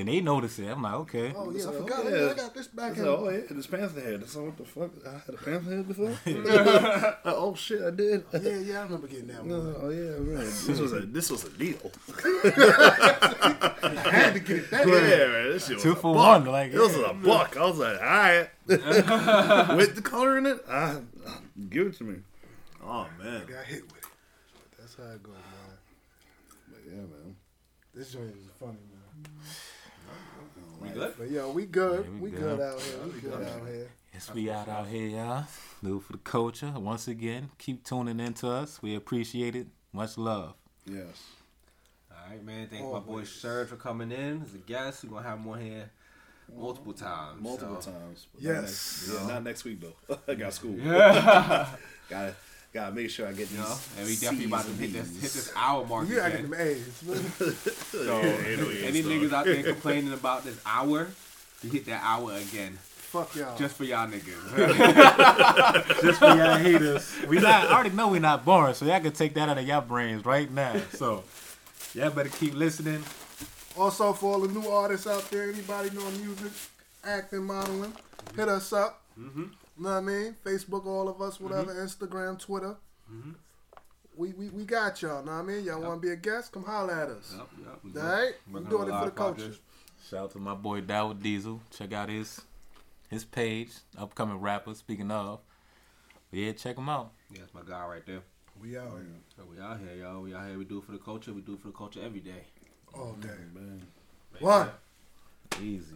then they notice it. I'm like, okay. oh yeah, I So, forgot. yeah. I got this back said, in. oh yeah, this panther head. So what the fuck? I had a panther head before. Uh, oh shit, I did. Yeah, yeah, I remember getting that No, one. oh yeah, right. This was a this was a deal. I had to get it that Yeah, way. man, this shit was Two a for buck. one, like It was a buck. I was like, all right, with the color in it, I, give it to me. Oh man, Got hit with it. That's how it goes, man. but yeah, man. This joint is funny, man. We good? But yo, we good. Yeah, we we, good. good. out here. We good out here. Yes, we out out here, y'all. New for the culture. Once again, keep tuning in to us. We appreciate it. Much love. Yes. All right, man. Thank my boy Serge for coming in as a guest. We're gonna have him on here multiple times. Multiple so. times. Yes. Not next, yeah, not next week though. I got school. Yeah. Gotta gotta make sure I get these. You know, and we definitely about to hit this hit this hour mark. You gotta again. get them A's. So, Yeah, you know, yeah, any niggas out there complaining about this hour, you hit that hour again, Fuck y'all. just for y'all niggas. Just for y'all haters. We not I already know we not boring, so y'all can take that out of y'all brains right now. So y'all better keep listening. Also, for all the new artists out there, anybody doing music, acting, modeling, hit us up. Mm-hmm. Know what I mean? Facebook, all of us, whatever. Mm-hmm. Instagram, Twitter. Mm-hmm. We, we we got y'all. Know what I mean? Y'all want to be a guest? Come holler at us. Yep, yep, we All right? We Working doing it for the culture. project. Shout out to my boy Dawid Diesel. Check out his his page. Upcoming rapper, speaking of. Yeah, check him out. Yeah, that's my guy right there. We out here So we out here, y'all. We out here. We do it for the culture. We do it for the culture every day. all day. Man. One. Easy.